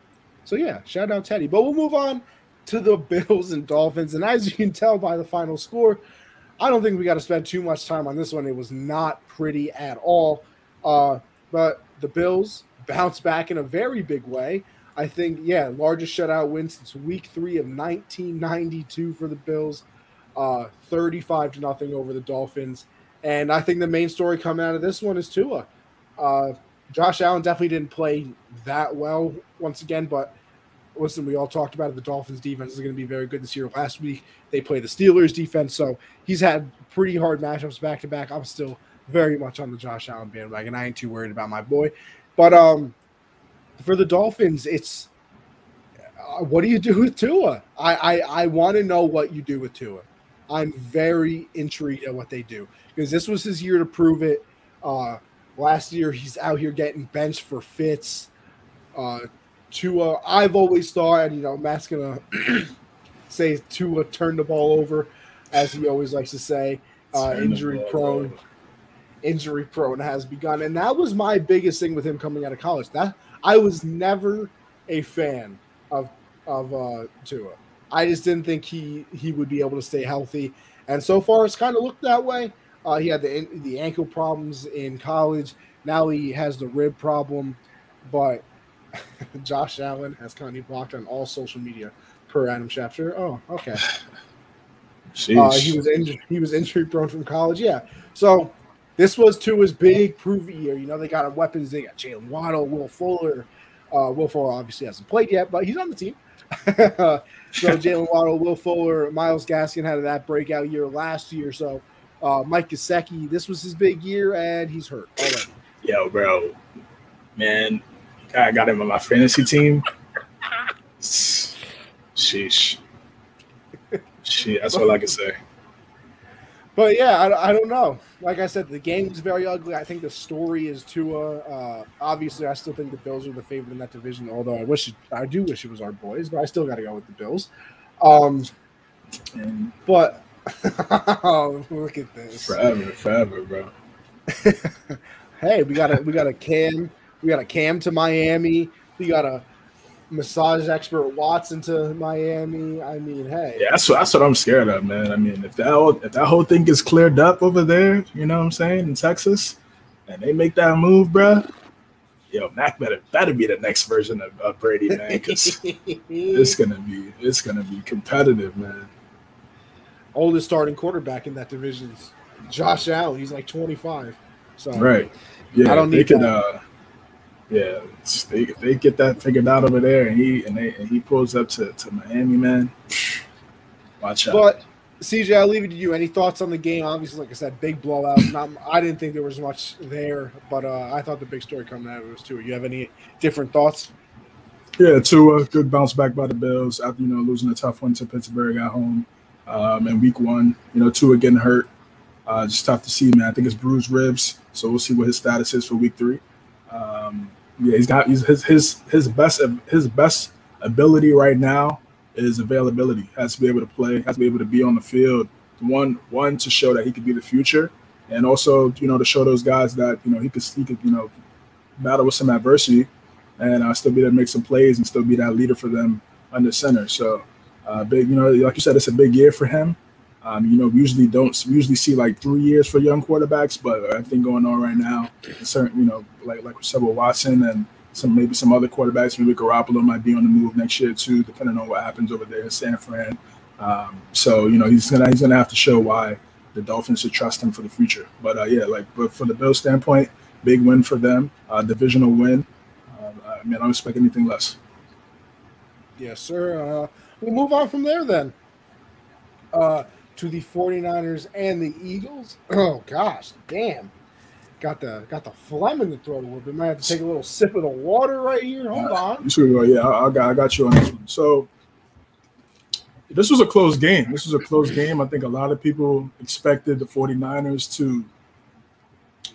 so yeah, shout out Teddy. But we'll move on to the Bills and Dolphins, and as you can tell by the final score, I don't think we got to spend too much time on this one. It was not pretty at all. Uh, but the Bills bounced back in a very big way. I think, yeah, largest shutout win since week three of 1992 for the Bills, uh, 35 to nothing over the Dolphins. And I think the main story coming out of this one is Tua. Uh, Josh Allen definitely didn't play that well once again, but listen, we all talked about it. The Dolphins defense is going to be very good this year. Last week they played the Steelers defense, so he's had pretty hard matchups back to back. I'm still very much on the Josh Allen bandwagon. I ain't too worried about my boy, but um, for the Dolphins, it's uh, what do you do with Tua? I I, I want to know what you do with Tua. I'm very intrigued at what they do because this was his year to prove it. Uh, last year, he's out here getting benched for fits. Uh, Tua, I've always thought, and you know, Matt's gonna say Tua turned the ball over, as he always likes to say. Uh, injury prone, over. injury prone has begun, and that was my biggest thing with him coming out of college. That I was never a fan of of uh, Tua. I just didn't think he he would be able to stay healthy, and so far it's kind of looked that way. Uh, he had the the ankle problems in college. Now he has the rib problem, but Josh Allen has currently blocked on all social media per Adam Schefter. Oh, okay. Uh, he was injured. He was injury prone from college. Yeah. So this was to his big prove year. You know they got a weapons. They got Jaylen Waddle, Will Fuller, Uh, Will Fuller obviously hasn't played yet, but he's on the team. so Jaylen Waddle, Will Fuller, Myles Gaskin had that breakout year last year. So uh, Mike Gesicki, this was his big year, and he's hurt already. Yo, bro, man, I got him on my fantasy team. Sheesh. Shit, that's all I can say. But yeah, I, I don't know. Like I said, the game is very ugly. I think the story is Tua. Uh, obviously, I still think the Bills are the favorite in that division. Although I wish, it, I do wish it was our boys, but I still got to go with the Bills. Um, but oh, look at this! Forever, forever, bro. hey, we got a we got a cam, we got a cam to Miami. We got a massage expert Watson to Miami. I mean, hey. Yeah, that's what that's what I'm scared of, man. I mean, if that whole, if that whole thing gets cleared up over there, you know what I'm saying, in Texas, and they make that move, bro. Yo, Mac better better be the next version of, of Brady, man, because it's gonna be it's gonna be competitive, man. Oldest starting quarterback in that division is Josh Allen. He's like 25. So right, yeah, I don't need they could. Uh, yeah, they, they get that figured out over there, and he and they and he pulls up to, to Miami, man. Watch out. But CJ, I'll leave it to you. Any thoughts on the game? Obviously, like I said, big blowout. Not, I didn't think there was much there, but uh, I thought the big story coming out of it was Tua. You have any different thoughts? Yeah, two a good bounce back by the Bills after you know losing a tough one to Pittsburgh at home, um, in Week One. You know, Tua getting hurt, uh, just tough to see, man. I think it's bruised ribs, so we'll see what his status is for Week Three. Um, yeah, he's got he's, his his his best his best ability right now is availability. Has to be able to play, has to be able to be on the field. One one to show that he could be the future, and also you know to show those guys that you know he could he could you know battle with some adversity and uh, still be there to make some plays and still be that leader for them under center. So uh, big, you know, like you said, it's a big year for him. Um, you know, we usually don't we usually see like three years for young quarterbacks, but everything going on right now, certain you know, like like Several Watson and some maybe some other quarterbacks, maybe Garoppolo might be on the move next year too, depending on what happens over there in San Fran. Um, so you know, he's gonna he's gonna have to show why the Dolphins should trust him for the future. But uh, yeah, like but for the Bills standpoint, big win for them, uh, divisional win. Uh, I mean, I don't expect anything less. Yes, sir. Uh, we'll move on from there then. Uh, to the 49ers and the Eagles. Oh gosh, damn. Got the got the phlegm in the throat a little bit. Might have to take a little sip of the water right here. Hold uh, on. You yeah, I, I, got I got you on this one. So this was a close game. This was a close game. I think a lot of people expected the 49ers to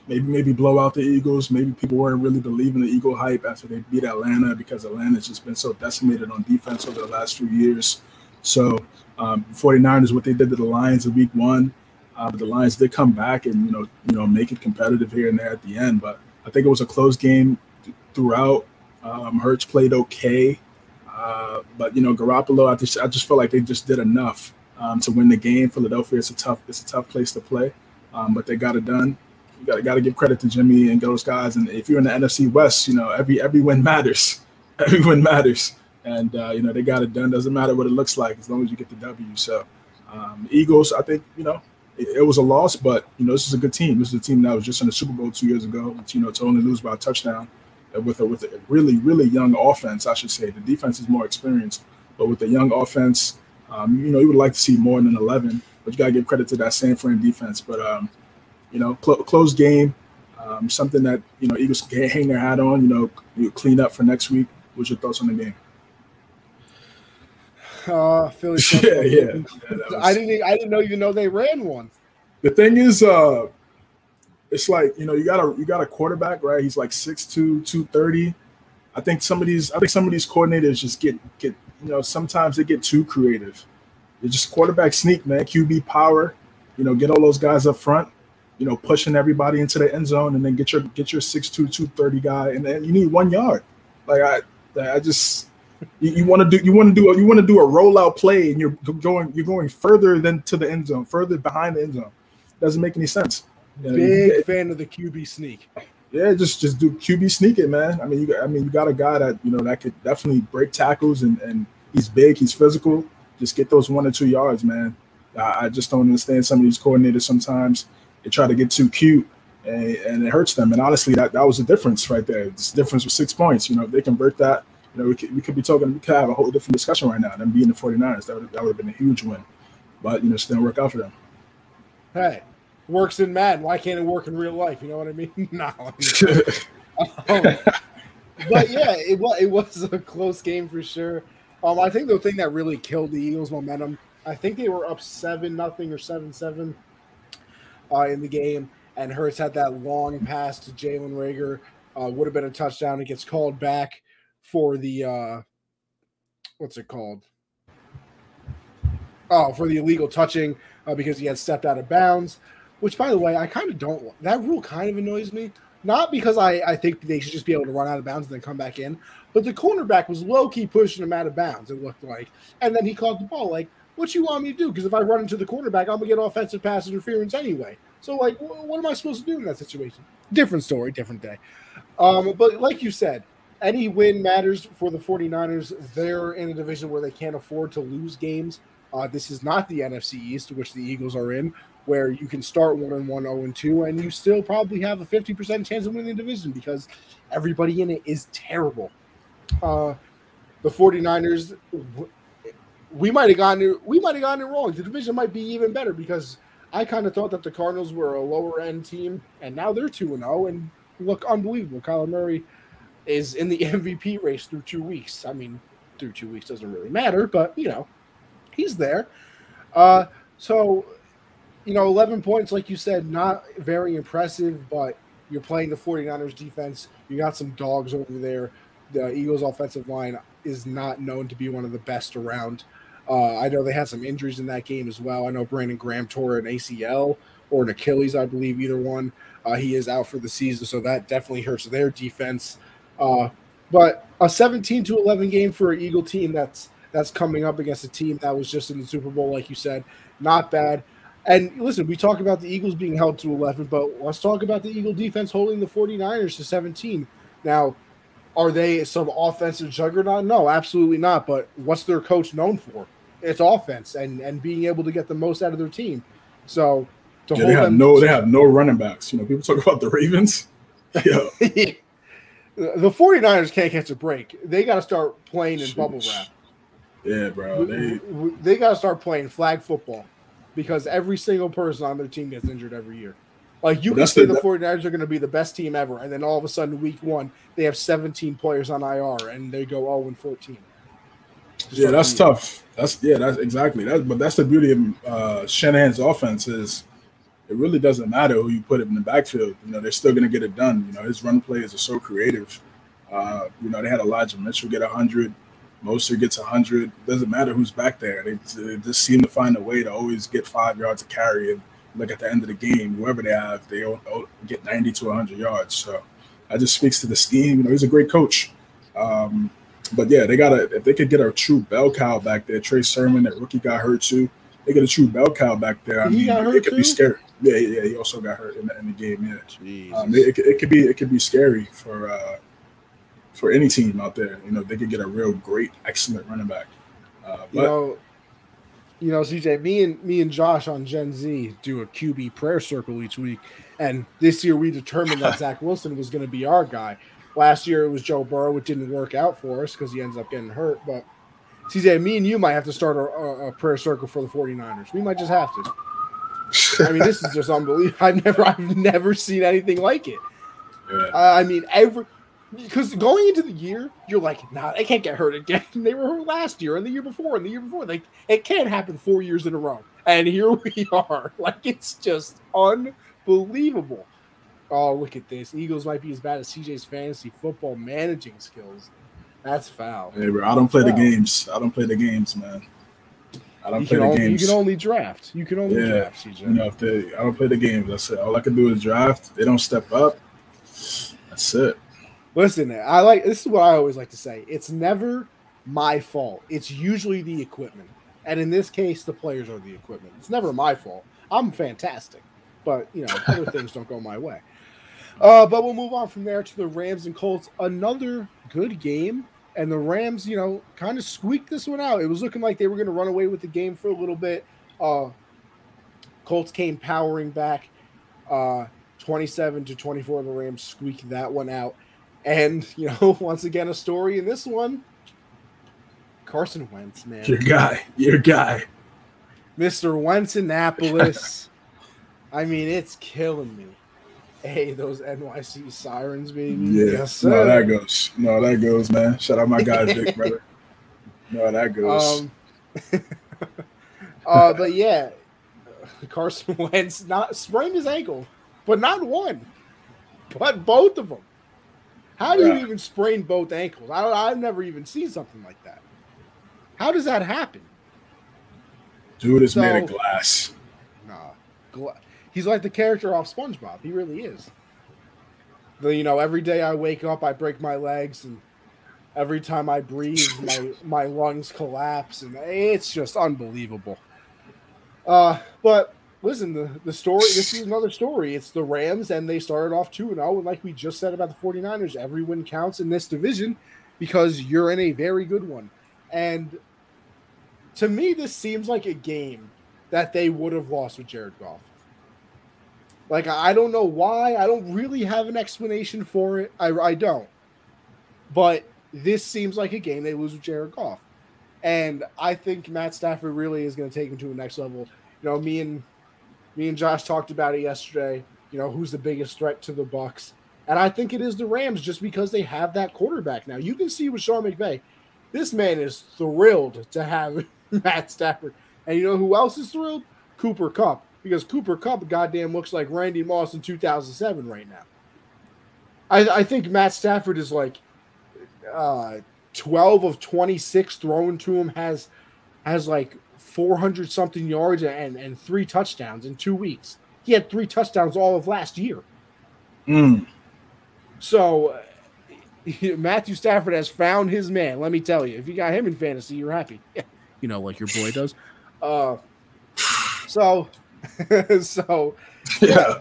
maybe maybe blow out the Eagles. Maybe people weren't really believing the Eagle hype after they beat Atlanta because Atlanta's just been so decimated on defense over the last few years. So um, 49ers, what they did to the Lions in week one. Uh, but the Lions did come back and you know you know make it competitive here and there at the end. But I think it was a close game th- throughout. Um, Hurts played okay, uh, but you know Garoppolo, I just I just felt like they just did enough um, to win the game. Philadelphia, it's a tough it's a tough place to play, um, but they got it done. You got got to give credit to Jimmy and those guys. And if you're in the NFC West, you know every every win matters. Every win matters and uh, you know they got it done. Doesn't matter what it looks like as long as you get the W. So um, Eagles, I think you know it, it, was a loss, but you know this is a good team. This is a team that was just in the Super Bowl two years ago. You know to only lose by a touchdown with a with a really really young offense, I should say. The defense is more experienced, but with the young offense, um, you know you would like to see more than eleven. But you gotta give credit to that San Fran defense. But um, you know, cl- close game. Um, something that you know Eagles can hang their hat on. You know, you clean up for next week. What's your thoughts on the game? Uh, Philly. yeah, yeah. yeah was... I didn't. I didn't know you know they ran one. The thing is, uh, it's like you know you got a you got a quarterback right. He's like 6'2", 230. I think some of these I think some of these coordinators just get get you know sometimes they get too creative. It's just quarterback sneak, man. QB power. You know, get all those guys up front. You know, pushing everybody into the end zone, and then get your get your 6'2", 230 guy, and then you need one yard. Like I, I just you, you want to do you want to do a, you want to do a rollout play and you're going you're going further than to the end zone, further behind the end zone. Doesn't make any sense. You know, Big you, fan of the QB sneak. Yeah, just just do QB sneak it, man. I mean, you I mean, you got a guy that you know that could definitely break tackles and and he's big, he's physical. Just get those one or two yards, man. I, I just don't understand some of these coordinators. Sometimes they try to get too cute and, and, it hurts them. And honestly, that, that was the difference right there. This difference was six points. You know, if they convert that, you know, we could, we could be talking, we could have a whole different discussion right now. Them being the 49ers, that would, that would have been a huge win. But, you know, it didn't work out for them. Hey, works in Madden. Why can't it work in real life? You know what I mean? no. um, but yeah, it was, it was a close game for sure. Um, I think the thing that really killed the Eagles' momentum, I think they were up seven nothing or seven seven uh, in the game, and Hurts had that long pass to Jalen Reagor. uh, would have been a touchdown. It gets called back for the uh, what's it called? Oh, for the illegal touching uh, because he had stepped out of bounds. Which, by the way, I kind of don't. That rule kind of annoys me. Not because I, I think they should just be able to run out of bounds and then come back in, but the cornerback was low key pushing him out of bounds. It looked like, and then he caught the ball. Like, what you want me to do? Because if I run into the cornerback, I'm gonna get offensive pass interference anyway. So, like, what am I supposed to do in that situation? Different story, different day. Um, but like you said, any win matters for the 49ers. They're in a division where they can't afford to lose games. Uh, this is not the NFC East, which the Eagles are in, where you can start one and one, zero oh and two, and you still probably have a fifty percent chance of winning the division because everybody in it is terrible. Uh, the 49ers, we might have gotten it, we might have gotten it wrong. The division might be even better because I kind of thought that the Cardinals were a lower end team, and now they're two and zero oh and look unbelievable. Kyler Murray is in the MVP race through two weeks. I mean, through two weeks doesn't really matter, but you know he's there. Uh, so, you know, 11 points, like you said, not very impressive, but you're playing the 49ers defense. You got some dogs over there. The Eagles' offensive line is not known to be one of the best around. Uh, I know they had some injuries in that game as well. I know Brandon Graham tore an ACL or an Achilles, I believe, either one. Uh, he is out for the season, so that definitely hurts their defense. Uh, but a 17 to 11 game for an Eagle team that's that's coming up against a team that was just in the Super Bowl, like you said. Not bad. And listen, we talk about the Eagles being held to 11, but let's talk about the Eagle defense holding the 49ers to 17. Now, are they some offensive juggernaut? No, absolutely not. But what's their coach known for? It's offense and and being able to get the most out of their team. So to yeah, hold they have no they have no running backs. You know, people talk about the Ravens. Yeah. the 49ers can't catch a break. They got to start playing in Jeez. bubble wrap. Yeah, bro. They they got to start playing flag football because every single person on their team gets injured every year. Like you can say the, the 49ers are going to be the best team ever, and then all of a sudden, week one, they have 17 players on IR and they go 0 and 14. yeah, that's tough. That's yeah, that's exactly that. But that's the beauty of uh, Shanahan's offense is it really doesn't matter who you put in the backfield. You know, they're still going to get it done. You know, his run plays are so creative. Uh, you know, they had Elijah Mitchell get 100. Mostert gets 100. It Doesn't matter who's back there. They, they, just seem to find a way to always get five yards of carry. And look at the end of the game, whoever they have, they get 90 to 100 yards. So that just speaks to the scheme. You know, he's a great coach. Um, but yeah, they got to, if they could get a true bell cow back there, Trey Sermon, that rookie got hurt too. They get a true bell cow back there. I mean, it could too? be scary. Yeah, yeah, he also got hurt in the, in the game. Yeah, um, it, it, could be it could be scary for uh, for any team out there. You know, they could get a real great, excellent running back. Uh, but, you know, you know, CJ, me and me and Josh on Gen Z do a QB prayer circle each week, and this year we determined that Zach Wilson was going to be our guy. Last year it was Joe Burrow. It didn't work out for us because he ends up getting hurt. But CJ, me and you might have to start a, a prayer circle for the 49ers. We might just have to. I mean, this is just unbelievable. I've never, I've never seen anything like it. Yeah. I mean, every because going into the year, you're like, nah, they can't get hurt again. They were hurt last year and the year before and the year before. Like it can't happen four years in a row. And here we are. Like it's just unbelievable. Oh, look at this. Eagles might be as bad as CJ's fantasy football managing skills. That's foul. Hey, bro, I don't play foul. the games. I don't play the games, man. I don't you play the only, games. You can only draft. You can only yeah. draft, CJ. You know, if they, I don't play the games. That's it. All I can do is draft. They don't step up. That's it. Listen, I like this is what I always like to say. It's never my fault. It's usually the equipment. And in this case, the players are the equipment. It's never my fault. I'm fantastic. But you know, other things don't go my way. Uh, but we'll move on from there to the Rams and Colts. Another good game. And the Rams, you know, kind of squeaked this one out. It was looking like they were going to run away with the game for a little bit. Uh, Colts came powering back. Uh, 27 to 24, the Rams squeaked that one out. And, you know, once again, a story in this one Carson Wentz, man. Your guy. Your guy. Mr. Wentz Annapolis. I mean, it's killing me. Hey, those NYC sirens, baby. Yeah, yes, sir. No, that goes. No, that goes, man. Shout out my guy, Vic, brother. No, that goes. Um, uh, but yeah, Carson Wentz not sprained his ankle, but not one, but both of them. How do yeah. you even sprain both ankles? I, I've never even seen something like that. How does that happen? Dude is so, made of glass. Nah, gla- he's like the character off SpongeBob. He really is. The, you know, every day I wake up, I break my legs, and every time I breathe, my my lungs collapse, and it's just unbelievable. Uh, but listen, the, the story, this is another story. It's the Rams, and they started off 2 0. And like we just said about the 49ers, every win counts in this division because you're in a very good one. And to me, this seems like a game that they would have lost with Jared Goff. Like, I don't know why. I don't really have an explanation for it. I, I don't. But this seems like a game they lose with Jared Goff. And I think Matt Stafford really is going to take him to a next level. You know, me and me and Josh talked about it yesterday. You know, who's the biggest threat to the Bucks? And I think it is the Rams just because they have that quarterback now. You can see with Sean McVay, this man is thrilled to have Matt Stafford. And you know who else is thrilled? Cooper Kupp. Because Cooper Kupp goddamn looks like Randy Moss in 2007 right now. I, I think Matt Stafford is like uh, 12 of 26 thrown to him has has like 400 something yards and, and three touchdowns in two weeks. He had three touchdowns all of last year. Mm. So uh, Matthew Stafford has found his man. Let me tell you, if you got him in fantasy, you're happy. you know, like your boy does. Uh, so, so yeah,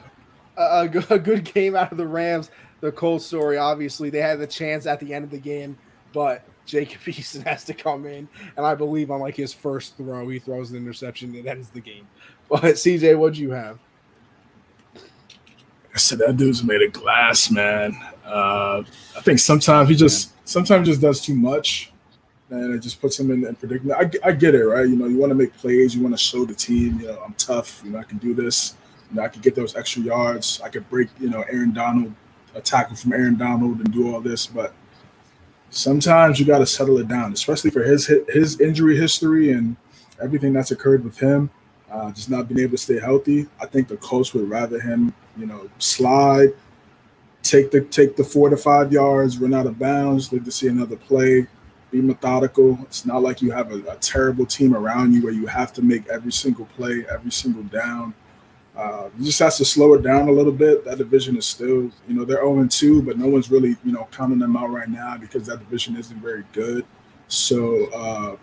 a, a good game out of the Rams. The Colts story, obviously, they had the chance at the end of the game, but Jacob Eason has to come in, and I believe on like his first throw, he throws an interception that ends the game. But CJ, what'd you have? I said that dude's made of glass, man. Uh, I think sometimes he just sometimes just does too much, and it just puts him in, in predicament. I, I get it, right? You know, you want to make plays, you want to show the team, you know, I'm tough, you know, I can do this, you know, I can get those extra yards, I could break, you know, Aaron Donald, a tackle from Aaron Donald, and do all this, but sometimes you got to settle it down, especially for his his injury history and everything that's occurred with him. Uh, just not being able to stay healthy. I think the coach would rather him, you know, slide, take the take the four to five yards, run out of bounds, live to see another play, be methodical. It's not like you have a, a terrible team around you where you have to make every single play, every single down. Uh, you just has to slow it down a little bit. That division is still, you know, they're 0 2, but no one's really, you know, counting them out right now because that division isn't very good. So, uh,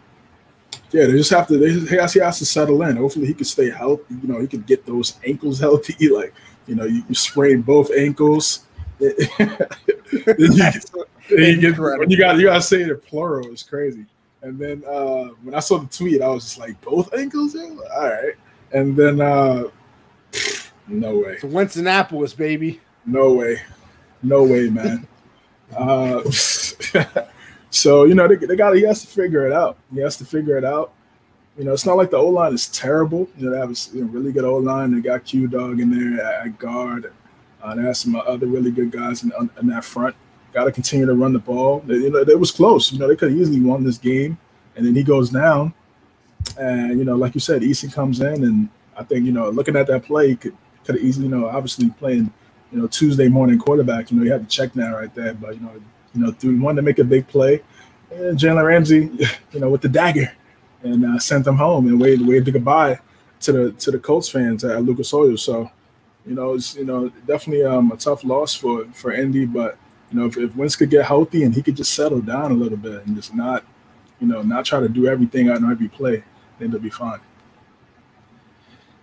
yeah, they just have to. They, he, has, he has to settle in. Hopefully, he can stay healthy. You know, he can get those ankles healthy. Like, you know, you, you sprain both ankles. then you, then you when you got you got to say the plural It's crazy. And then uh, when I saw the tweet, I was just like, both ankles. All right. And then uh, no way. So Wentz Annapolis, baby. No way. No way, man. uh, so you know they, they got he has to figure it out. He has to figure it out. You know, it's not like the O line is terrible. You know, they have a you know, really good O line. They got Q Dog in there at, at guard. Uh, they have some other really good guys in, in that front. Got to continue to run the ball. They, you know, it was close. You know, they could easily won this game, and then he goes down, and you know, like you said, Eason comes in, and I think you know, looking at that play, could could have easily, you know, obviously playing, you know, Tuesday morning quarterback. You know, you had to check now right there, but you know, you know, through wanted to make a big play, and Jalen Ramsey, you know, with the dagger, and uh, sent them home and waved waved goodbye to the to the Colts fans at Lucas Oil. So, you know, it's you know definitely um, a tough loss for for Indy, but you know, if, if Wentz could get healthy and he could just settle down a little bit and just not, you know, not try to do everything out on every play, then they'll be fine.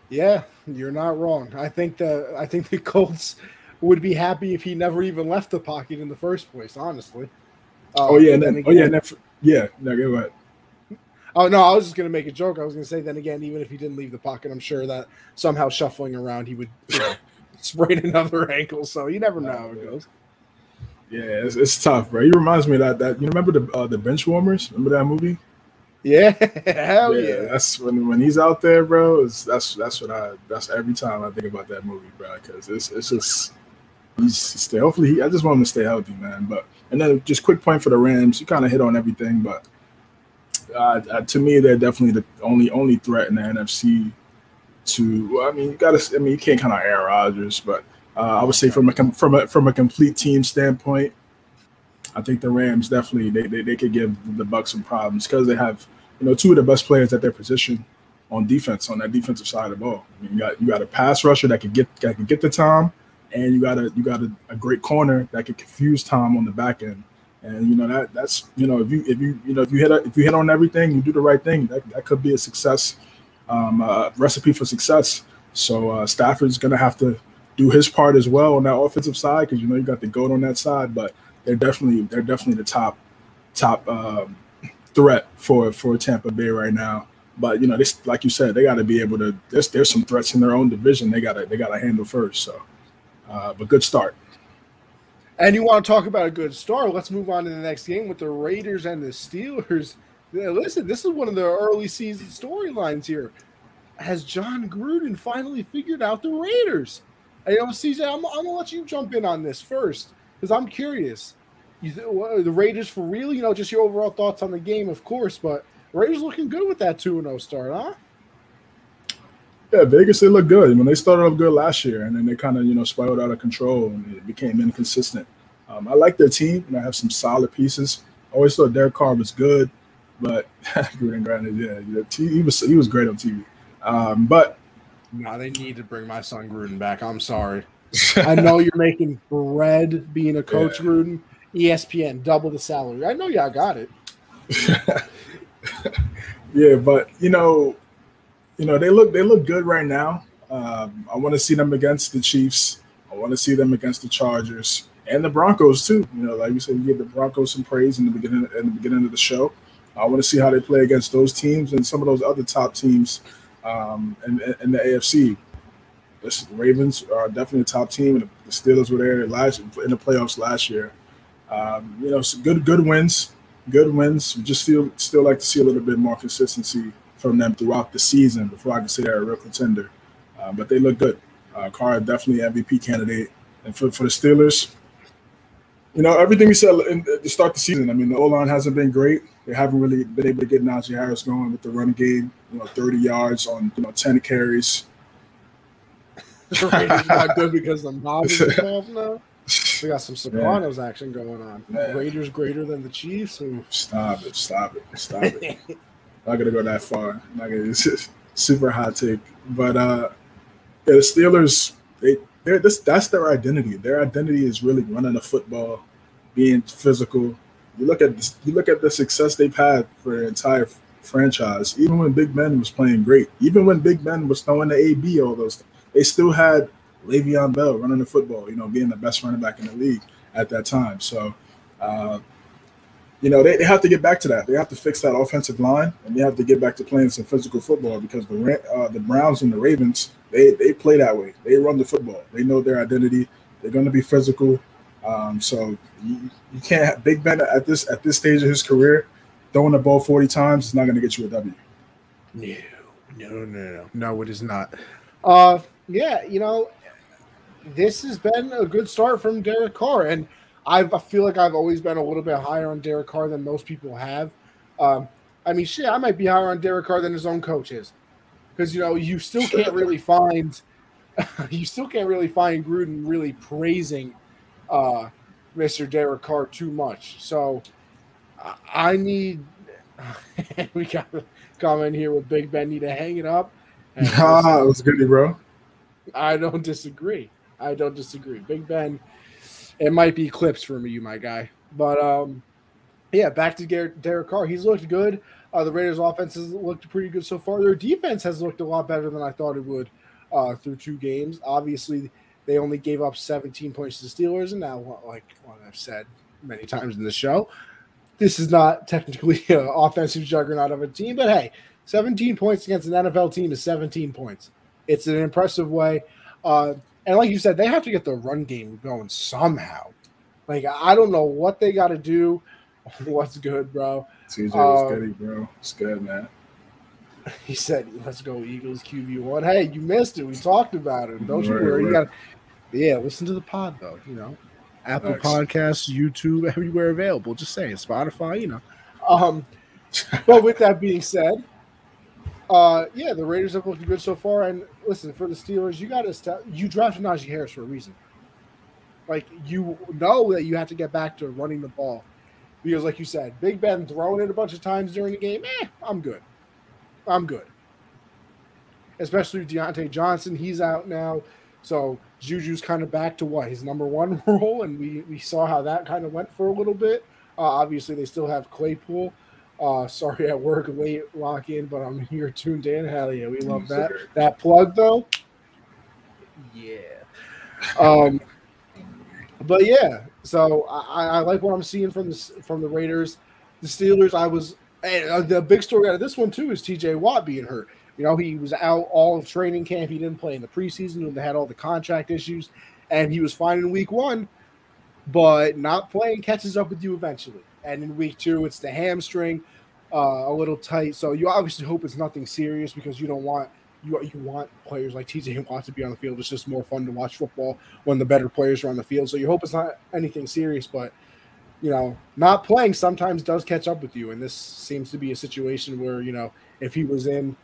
Yeah, you're not wrong. I think the I think the Colts would be happy if he never even left the pocket in the first place. Honestly. oh um, yeah, and then, again, oh yeah, never, yeah. No, go ahead. Oh no, I was just gonna make a joke. I was gonna say then again, even if he didn't leave the pocket, I'm sure that somehow shuffling around, he would you know, sprain another ankle. So you never know how it goes. Yeah, it's, it's tough, bro. He reminds me of that that you remember the uh, the bench warmers? Remember that movie? Yeah, hell yeah. yeah. That's when when he's out there, bro. It's, that's that's what I that's every time I think about that movie, bro. Because it's it's just he's stay. Hopefully, he, I just want him to stay healthy, man. But and then just quick point for the Rams. You kind of hit on everything, but uh, uh, to me, they're definitely the only only threat in the NFC. To well, I mean, you got to. I mean, you can't kind of Aaron Rodgers, but uh, I would say from a from a from a complete team standpoint, I think the Rams definitely they, they, they could give the Bucks some problems because they have you know two of the best players at their position on defense on that defensive side of the ball. I mean, you got you got a pass rusher that can get that can get the time, and you got a you got a, a great corner that can confuse Tom on the back end. And you know that that's you know if you if you you know if you hit if you hit on everything, you do the right thing. That, that could be a success um, uh, recipe for success. So uh, Stafford's to have to do his part as well on that offensive side because you know you got the goat on that side, but they're definitely they're definitely the top top um, threat for for Tampa Bay right now. But you know, this like you said, they got to be able to. There's there's some threats in their own division. They got to they got to handle first. So, uh, but good start. And you want to talk about a good start? Let's move on to the next game with the Raiders and the Steelers. Yeah, listen, this is one of the early season storylines here. Has Jon Gruden finally figured out the Raiders? Hey, you know, CJ, I'm, I'm gonna let you jump in on this first because I'm curious. You th- the Raiders for real? You know, just your overall thoughts on the game, of course. But Raiders looking good with that two and zero start, huh? Yeah, Vegas they look good. When they started off good last year, and then they kind of you know spiraled out of control and it became inconsistent. Um, I like their team, and I have some solid pieces. I always thought Derek Carr was good, but Gruden, granted, yeah, he was he was great on TV. Um, but no, they need to bring my son Gruden back. I'm sorry. I know you're making bread being a coach, yeah. Gruden. ESPN, double the salary. I know y'all got it. yeah, but you know, you know they look they look good right now. Um, I want to see them against the Chiefs. I want to see them against the Chargers and the Broncos too. You know, like you said, you give the Broncos some praise in the beginning in the beginning of the show. I want to see how they play against those teams and some of those other top teams um, in, in the AFC. The Ravens are definitely a top team, and the Steelers were there last in the playoffs last year. Um, you know, good good wins, good wins. We just still still like to see a little bit more consistency from them throughout the season before I can say they're a real contender. Uh, but they look good. Uh, Carr definitely MVP candidate, and for for the Steelers, you know everything we said in, to start the season. I mean, the O line hasn't been great. They haven't really been able to get Najee Harris going with the run game. You know, 30 yards on you know 10 carries. the not good because the mob is involved now. We got some Sopranos Man. action going on. Man. Raiders greater than the Chiefs. Or... Stop it! Stop it! Stop it! not gonna go that far. Not gonna. It's super hot take, but uh, yeah, the Steelers. They they're this. That's their identity. Their identity is really running the football, being physical. You look at this, you look at the success they've had for their entire franchise. Even when Big Ben was playing great, even when Big Ben was throwing the AB, all those, they still had Le'Veon Bell running the football, you know, being the best running back in the league at that time. So, uh, you know, they, they have to get back to that. They have to fix that offensive line, and they have to get back to playing some physical football because the uh, the Browns and the Ravens they they play that way. They run the football. They know their identity. They're going to be physical. Um, so you, you can't have Big Ben at this at this stage of his career throwing the ball forty times is not going to get you a W. No, no, no, no, no. It is not. Uh, yeah, you know, this has been a good start from Derek Carr, and I've, I feel like I've always been a little bit higher on Derek Carr than most people have. Um, I mean, shit, I might be higher on Derek Carr than his own coach is, because you know you still can't really find, you still can't really find Gruden really praising uh, Mr. Derek Carr too much. So I need. we got to come in here with Big Ben need to hang it up. Ah, it was good, bro. I don't disagree. I don't disagree. Big Ben, it might be clips for me, you my guy. But um, yeah, back to Garrett, Derek Carr. He's looked good. Uh, the Raiders' offense has looked pretty good so far. Their defense has looked a lot better than I thought it would uh, through two games. Obviously, they only gave up 17 points to the Steelers, and now, like what I've said many times in the show, this is not technically an offensive juggernaut of a team. But hey, 17 points against an NFL team is 17 points. It's an impressive way. Uh, And like you said, they have to get the run game going somehow. Like I don't know what they got to do. What's good, bro? TJ um, good, bro. It's good, man. He said, "Let's go Eagles QB one." Hey, you missed it. We talked about it. Don't right, you worry. Right. You got, yeah. Listen to the pod though. You know, Apple Thanks. Podcasts, YouTube, everywhere available. Just saying, Spotify. You know. Um, but with that being said, uh, yeah, the Raiders have looked good so far. And listen, for the Steelers, you got to you drafted Najee Harris for a reason. Like you know that you have to get back to running the ball because, like you said, Big Ben throwing it a bunch of times during the game. Eh, I'm good. I'm good. Especially Diontae Johnson, he's out now. So Juju's kind of back to what his number one role, and we we saw how that kind of went for a little bit. Uh, obviously, they still have Claypool. Uh, sorry at work late lock in, but I'm here tuned in. Hell yeah, we love that. That plug though, yeah. Um, but yeah, so I, I like what I'm seeing from the from the Raiders. The Steelers, I was and uh, the big story out of this one too is T.J. Watt being hurt. You know, he was out all of training camp. He didn't play in the preseason when they had all the contract issues, and he was fine in week one, but not playing catches up with you eventually. And in week two, it's the hamstring, uh, a little tight. So you obviously hope it's nothing serious because you don't want you you want players like TJ Watt to be on the field. It's just more fun to watch football when the better players are on the field. So you hope it's not anything serious, but you know, not playing sometimes does catch up with you. And this seems to be a situation where you know if he was in,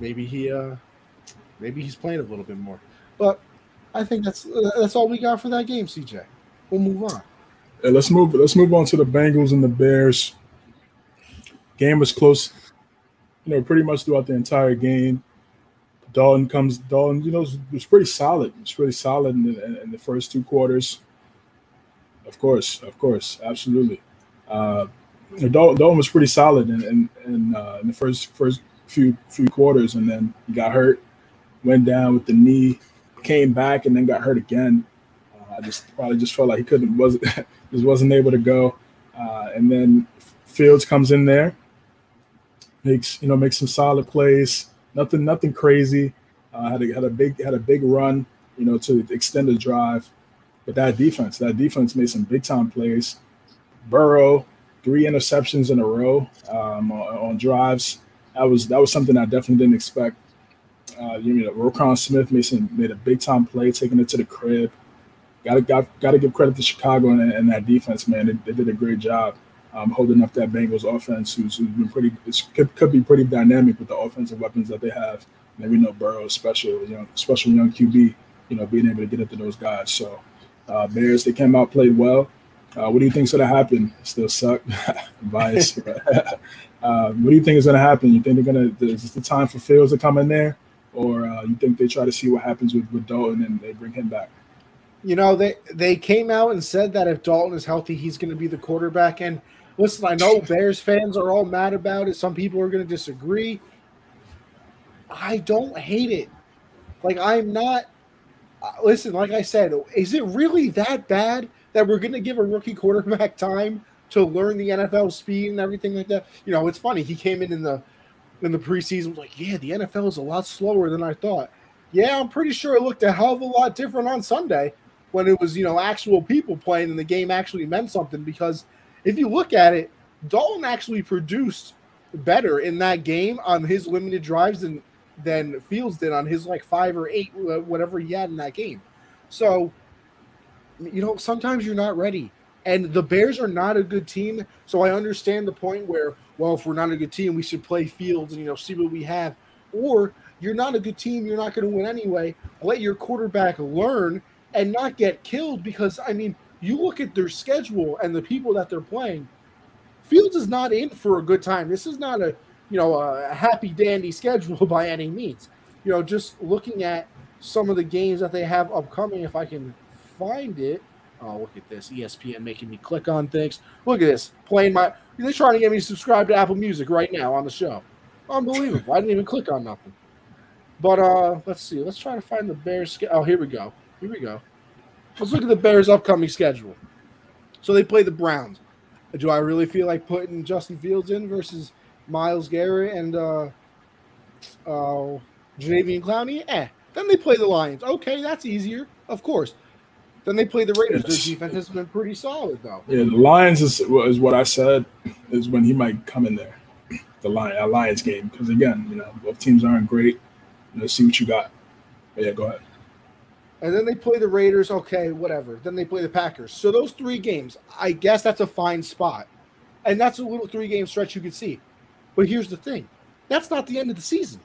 maybe he uh maybe he's playing a little bit more. But I think that's that's all we got for that game, CJ. We'll move on. Yeah, let's move. Let's move on to the Bengals and the Bears. Game was close, you know, pretty much throughout the entire game. Dalton comes. Dalton, you know, was, pretty solid. It's pretty solid in the, in the, first two quarters. Of course, of course, absolutely. Uh, Dalton, Dalton was pretty solid in in, in, uh, in the first first few few quarters, and then he got hurt, went down with the knee, came back, and then got hurt again. Uh, I just probably just felt like he couldn't wasn't just wasn't able to go. Uh, and then Fields comes in there, makes you know makes some solid plays nothing nothing crazy. Uh, had a had a big had a big run, you know, to extend the drive. But that defense, that defense made some big time plays. Burrow, three interceptions in a row um, on, on, drives. That was that was something I definitely didn't expect. Uh, you know, Roquan Smith made some made a big time play, taking it to the crib. Got to got, got to give credit to Chicago and, and that defense, man. They, they, did a great job um, holding up that Bengals offense, who's, who's been pretty could, could be pretty dynamic with the offensive weapons that they have. And we know Burrow, special young, special young QB, you know, being able to get into those guys. So uh, Bears, they came out played well. Uh, what do you think's going to happen? Still suck, bias. uh, what do you think is going to happen? You think they're going to? Is this the time for Fields to come in there, or uh, you think they try to see what happens with, with Dalton and they bring him back? You know, they they came out and said that if Dalton is healthy, he's going to be the quarterback, and Listen, I know Bears fans are all mad about it. Some people are going to disagree. I don't hate it. Like, I'm not. Uh, listen, like I said, is it really that bad that we're going to give a rookie quarterback time to learn the NFL speed and everything like that? You know, it's funny. He came in in the in the preseason was like, yeah, the NFL is a lot slower than I thought. Yeah, I'm pretty sure it looked a hell of a lot different on Sunday when it was, you know, actual people playing and the game actually meant something because if you look at it, Dalton actually produced better in that game on his limited drives than than Fields did on his like five or eight, whatever he had in that game. So, you know, sometimes you're not ready. And the Bears are not a good team. So I understand the point where, well, if we're not a good team, we should play Fields and, you know, see what we have. Or you're not a good team, you're not going to win anyway. Let your quarterback learn and not get killed because, I mean, you look at their schedule and the people that they're playing. Fields is not in for a good time. This is not a you know a happy dandy schedule by any means. You know, just looking at some of the games that they have upcoming, if I can find it. Oh, look at this. ESPN making me click on things. Look at this. Playing my they're trying to get me to subscribe to Apple Music right now on the show. Unbelievable. I didn't even click on nothing. But uh let's see. Let's try to find the Bears. Oh, here we go. Here we go. Let's look at the Bears' upcoming schedule. So they play the Browns. Do I really feel like putting Justin Fields in versus Myles Garrett and uh, uh, Jadeveon Clowney? Eh. Then they play the Lions. Okay, that's easier, of course. Then they play the Raiders. Their defense has been pretty solid, though. Yeah, the Lions is, is what I said is when he might come in there, the Lion, Lions game. Because again, you know, both teams aren't great. Let's see what you got. But yeah, go ahead. And then they play the Raiders. Okay, whatever. Then they play the Packers. So those three games, I guess that's a fine spot. And that's a little three game stretch you could see. But here's the thing that's not the end of the season.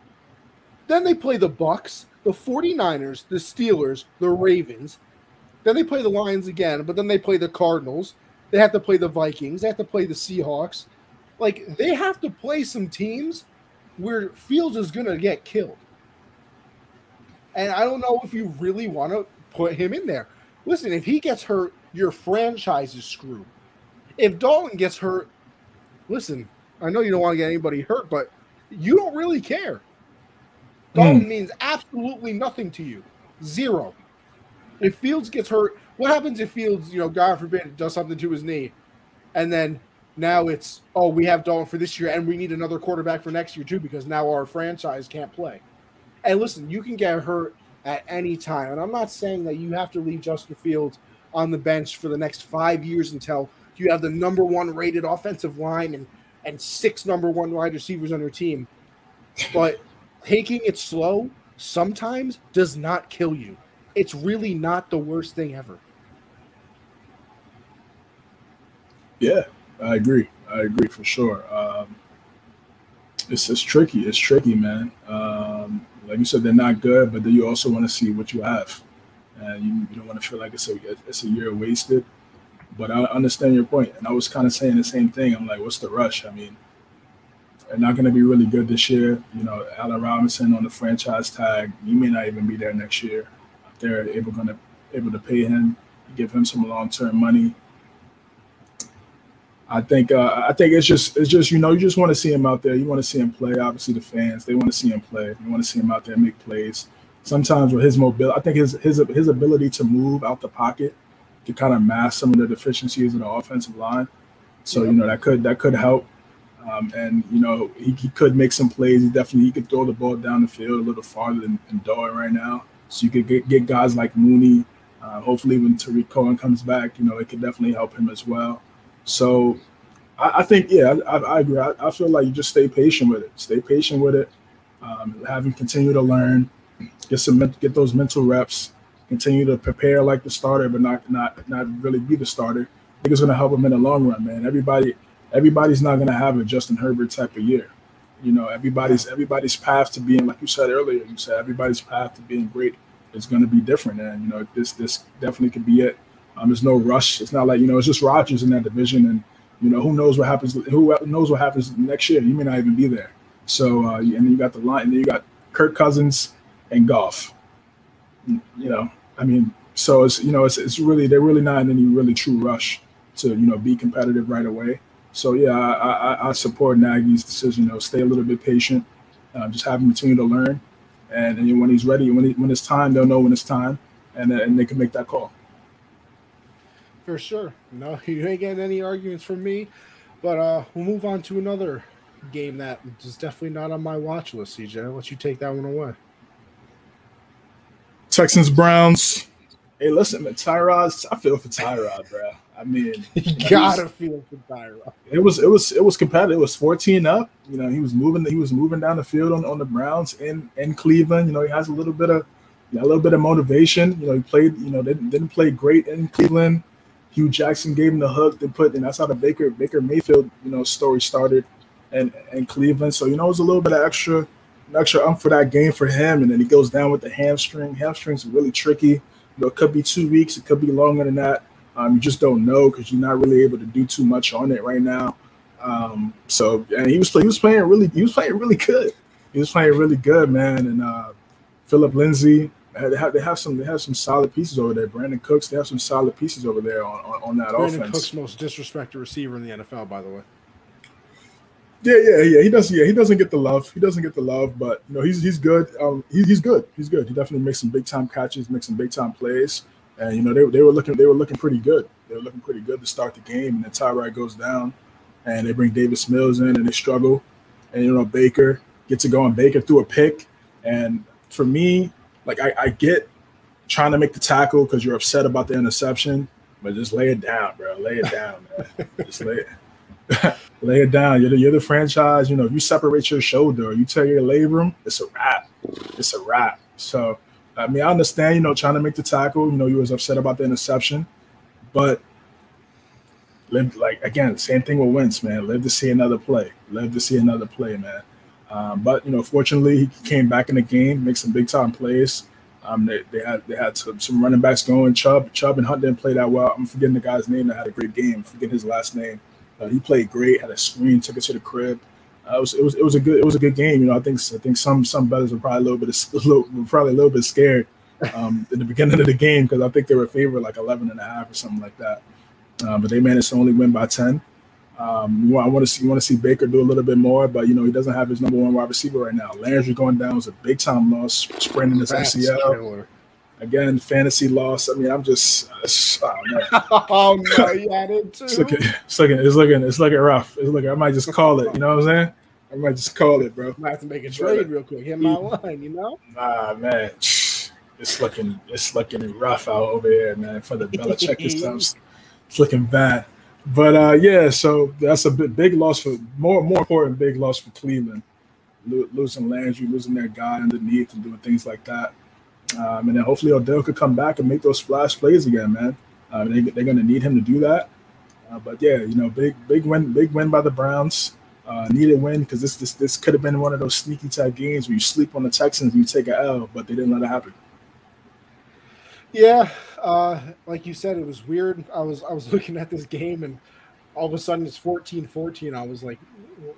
Then they play the Bucks, the 49ers, the Steelers, the Ravens. Then they play the Lions again, but then they play the Cardinals. They have to play the Vikings. They have to play the Seahawks. Like they have to play some teams where Fields is going to get killed. And I don't know if you really want to put him in there. Listen, if he gets hurt, your franchise is screwed. If Dalton gets hurt, listen, I know you don't want to get anybody hurt, but you don't really care. Dalton mm. means absolutely nothing to you. Zero. If Fields gets hurt, what happens if Fields, you know, God forbid, does something to his knee, and then now it's oh we have Dalton for this year and we need another quarterback for next year too because now our franchise can't play. And listen, you can get hurt at any time, and I'm not saying that you have to leave Justin Fields on the bench for the next five years until you have the number one rated offensive line and and six number one wide receivers on your team. But taking it slow sometimes does not kill you. It's really not the worst thing ever. Yeah, I agree. I agree for sure. Um, it's it's tricky. It's tricky, man. Um, like you said, they're not good, but then you also want to see what you have, and you, you don't want to feel like it's a it's a year wasted. But I understand your point, and I was kind of saying the same thing. I'm like, what's the rush? I mean, they're not going to be really good this year. You know, Allen Robinson on the franchise tag, you may not even be there next year. They're able going to able to pay him, give him some long term money. I think uh, I think it's just it's just you know you just want to see him out there. You want to see him play. Obviously, the fans they want to see him play. You want to see him out there make plays. Sometimes with his mobility, I think his his his ability to move out the pocket to kind of mask some of the deficiencies in the offensive line. So you know that could that could help. Um, and you know he, he could make some plays. He definitely he could throw the ball down the field a little farther than, than Doyle right now. So you could get, get guys like Mooney. Uh, hopefully, when Tarik Cohen comes back, you know it could definitely help him as well. So I, I think yeah, I, I agree. I, I, feel like you just stay patient with it. Stay patient with it. Um, have him continue to learn, get some get those mental reps continue to prepare like the starter, but not not not really be the starter. I think it's going to help him in the long run, man. Everybody everybody's not going to have a Justin Herbert type of year. You know, everybody's everybody's path to being like you said earlier. You said everybody's path to being great is going to be different, and you know this this definitely could be it. Um, there's no rush. It's not like you know it's just Rodgers in that division, and you know who knows what happens. Who knows what happens next year? You may not even be there. So uh, and then you got the line, and then you got Kirk Cousins and Goff. You know, I mean, so it's you know it's, it's really they're really not in any really true rush to you know be competitive right away. So yeah, I, I, I support Nagy's decision. You know, stay a little bit patient, uh, just have him continue to learn, and, and when he's ready, when he, when it's time, they'll know when it's time, and and they can make that call. For sure. No, you ain't getting any arguments from me. But uh, we'll move on to another game that is definitely not on my watch list, CJ. I'll let you take that one away. Texans Browns. Hey, listen, man, Tyrod. I feel for Tyrod, bro. I mean, you gotta feel for Tyrod. It was, it was, it was competitive. It was fourteen up. You know, he was moving. He was moving down the field on, on the Browns in in Cleveland. You know, he has a little bit of, you know, a little bit of motivation. You know, he played. You know, didn't didn't play great in Cleveland. Hue Jackson gave him the hook. They put, and that's how the Baker Baker Mayfield, you know, story started, and and Cleveland. So you know, it was a little bit of extra extra ump for that game for him, and then he goes down with the hamstring. Hamstrings are really tricky. You know, it could be two weeks, it could be longer than that. Um, you just don't know because you're not really able to do too much on it right now. Um, so and he was he was playing really he was playing really good. He was playing really good, man. And uh, Phillip Lindsay, they have, they have some they have some solid pieces over there. Brandin Cooks, they have some solid pieces over there on, on, on that Brandon offense. Cooks most disrespected receiver in the NFL, by the way. Yeah, yeah, yeah. He doesn't. Yeah, he doesn't get the love. He doesn't get the love, but you know, he's he's good. Um, he, he's good. He's good. He definitely makes some big time catches, makes some big time plays, and you know, they, they were looking they were looking pretty good. They were looking pretty good to start the game, and then Tyrod goes down, and they bring Davis Mills in, and they struggle, and you know, Baker gets it going. Baker threw a pick, and for me, like I, I get trying to make the tackle because you're upset about the interception, but just lay it down, bro. Lay it down, man. just lay it. lay it down. You're the, you're the franchise. You know, if you separate your shoulder you tear your labrum, it's a wrap. It's a wrap. So, I mean, I understand, you know, trying to make the tackle. You know, you was upset about the interception, but live like again, same thing with Wentz, man. Live to see another play. Live to see another play, man. Um, but you know, fortunately, he came back in the game, make some big time plays. Um, they, they had they had some, some running backs going. Chubb Chubb and Hunt didn't play that well. I'm forgetting the guy's name that had a great game. I'm forgetting his last name. Uh, he played great. Had a screen, took it to the crib. Uh, it was it was it was a good it was a good game. You know, I think I think some some bettors were probably a little bit a little, probably a little bit scared um, in the beginning of the game because I think they were favored like 11 and a half or something like that. Uh, but they managed to only win by 10. Um, I want to see want to see Baker do a little bit more, but you know he doesn't have his number one wide receiver right now. Landry going down was a big time loss, spraining his MCL. Again, fantasy loss. I mean, I'm just oh, oh no, you had it too. It's looking, it's looking, it's looking, it's looking rough. It's looking. I might just call it. You know what I'm saying? I might just call it, bro. I have to make a trade real quick. Hit my line, you know? Nah, man. It's looking, it's looking rough out over here, man. For the Belichick stuff, it's looking bad. But uh, yeah, so that's a big, big loss for more more important big loss for Cleveland, Lo- losing Landry, losing their guy underneath, and doing things like that. Um, and then hopefully Odell could come back and make those splash plays again, man. Uh, they, they're going to need him to do that. Uh, but yeah, you know, big big win, big win by the Browns. Uh, a win because this this this could have been one of those sneaky type games where you sleep on the Texans you take a L, but they didn't let it happen. Yeah, uh, like you said, it was weird. I was I was looking at this game and all of a sudden it's 14-14. I was like,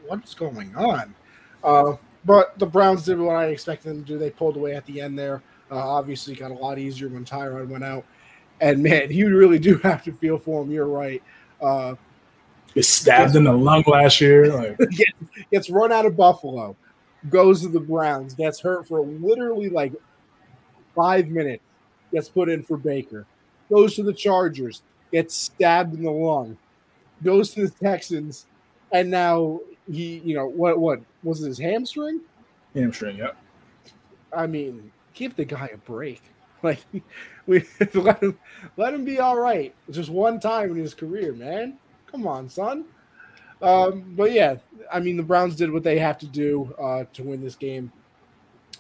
what's going on? Uh, but the Browns did what I expected them to do. They pulled away at the end there. Uh, obviously, got a lot easier when Tyrod went out. And man, you really do have to feel for him. You're right. Gets stabbed in the lung last year. Like. gets, gets run out of Buffalo, goes to the Browns, gets hurt for literally like five minutes gets put in for Baker. Goes to the Chargers, gets stabbed in the lung. Goes to the Texans, and now he, you know, what what was it, his hamstring? Hamstring, yep. I mean, give the guy a break. Like we let him let him be all right. Just one time in his career, man. Come on, son. Um, but yeah, I mean the Browns did what they have to do uh, to win this game.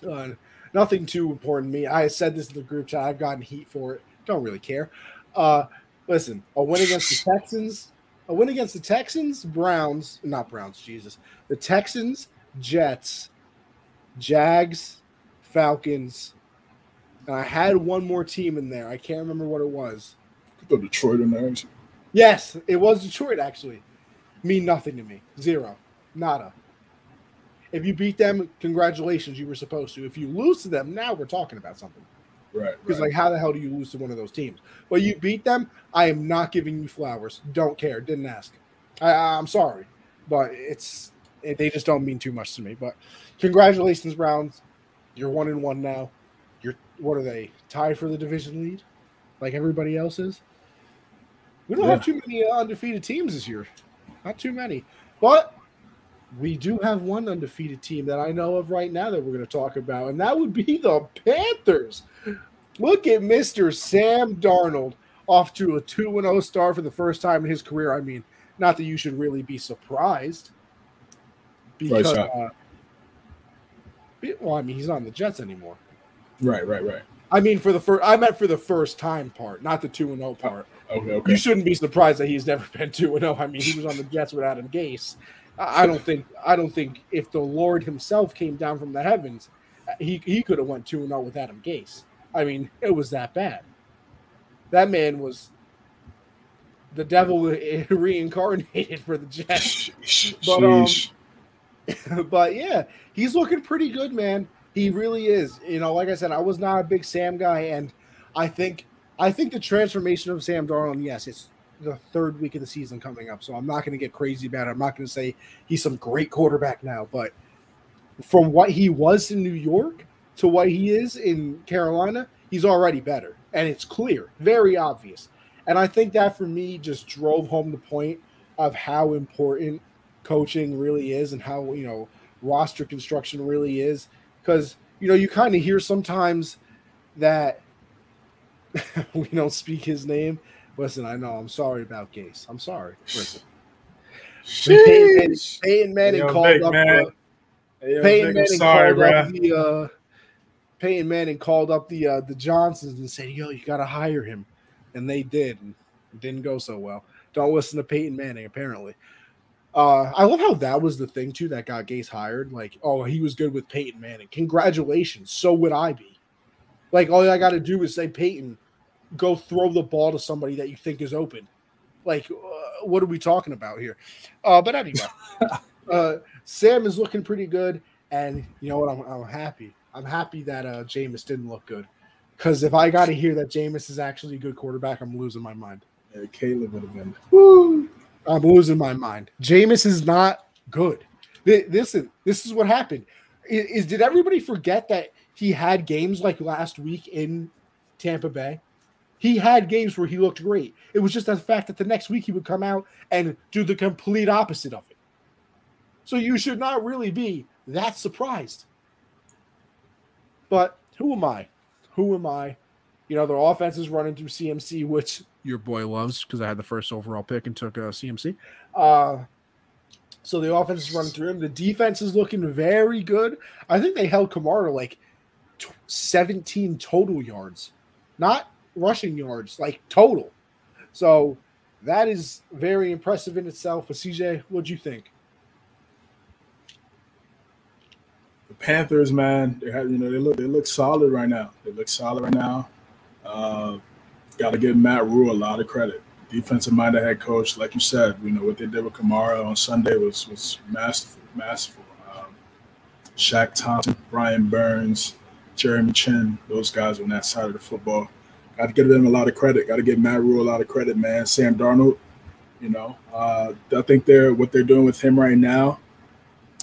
Uh, nothing too important to me. I said this in the group chat. I've gotten heat for it. Don't really care. Uh, listen, a win against the Texans, a win against the Texans, Browns, not Browns, Jesus, the Texans, Jets, Jags, Falcons, and I had one more team in there. I can't remember what it was. The Detroit in there. Yes, it was Detroit. Actually, mean nothing to me. Zero, nada. If you beat them, congratulations, you were supposed to. If you lose to them, now we're talking about something. Right. Because right. like, how the hell do you lose to one of those teams? Well, you beat them. I am not giving you flowers. Don't care. Didn't ask. I, I'm sorry, but it's it, they just don't mean too much to me. But congratulations, Browns. You're one and one now. You're what are they tied for the division lead, like everybody else is? We don't yeah. have too many uh, undefeated teams this year. Not too many, but we do have one undefeated team that I know of right now that we're going to talk about, and that would be the Panthers. Look at Mr. Sam Darnold off to a 2 0 start for the first time in his career. I mean, not that you should really be surprised. Because, uh, well, I mean, he's not on the Jets anymore. Right, right, right. I mean, for the first, I meant for the first time part, not the 2 0 part. Okay, okay. You shouldn't be surprised that he's never been 2 and 0. I mean, he was on the Jets with Adam Gase. I don't think I don't think if the Lord Himself came down from the heavens, he he could have went two and zero oh with Adam Gase. I mean, it was that bad. That man was the devil reincarnated for the Jets. But um, but yeah, he's looking pretty good, man. He really is. You know, like I said, I was not a big Sam guy, and I think I think the transformation of Sam Darnold, yes, it's the third week of the season coming up, so I'm not going to get crazy about it. I'm not going to say he's some great quarterback now, but from what he was in New York to what he is in Carolina, he's already better, and it's clear, very obvious. And I think that for me just drove home the point of how important coaching really is and how you know roster construction really is because you know you kind of hear sometimes that we don't speak his name. Listen, I know. I'm sorry about Gase. I'm sorry. Listen. Peyton Manning, Peyton Manning called Vic, up. man. The, Hey, Peyton Manning sorry, called bro. up the. Uh, Peyton Manning called up the uh, the Johnsons and said, "Yo, you got to hire him," and they did. And it didn't go so well. Don't listen to Peyton Manning. Apparently, uh, I love how that was the thing too that got Gase hired. Like, oh, he was good with Peyton Manning. Congratulations. So would I be. Like, all I got to do is say, Peyton, go throw the ball to somebody that you think is open. Like, uh, what are we talking about here? Uh, but anyway, uh, Sam is looking pretty good, and you know what? I'm, I'm happy. I'm happy that uh, Jameis didn't look good. Because if I got to hear that Jameis is actually a good quarterback, I'm losing my mind. Yeah, Caleb would have been. Woo. I'm losing my mind. Jameis is not good. Th- Listen, this is what happened. Is, is did everybody forget that he had games like last week in Tampa Bay? He had games where he looked great. It was just the fact that the next week he would come out and do the complete opposite of it. So you should not really be that surprised. But who am I? Who am I? You know, their offense is running through CMC, which your boy loves because I had the first overall pick and took a CMC. Uh, so the offense is running through him. The defense is looking very good. I think they held Kamara like tw- 17 total yards, not rushing yards, like total. So that is very impressive in itself. But CJ, what'd you think? The Panthers, man, they have you know they look they look solid right now. They look solid right now. Uh, Got to give Matt Rhule a lot of credit. Defensive minded head coach, like you said, you know what they did with Kamara on Sunday was was masterful, masterful. Um, Shaq Thompson, Brian Burns, Jeremy Chinn, those guys on that side of the football. Got to give them a lot of credit. Got to give Matt Rhule a lot of credit, man. Sam Darnold, you know, uh, I think they're what they're doing with him right now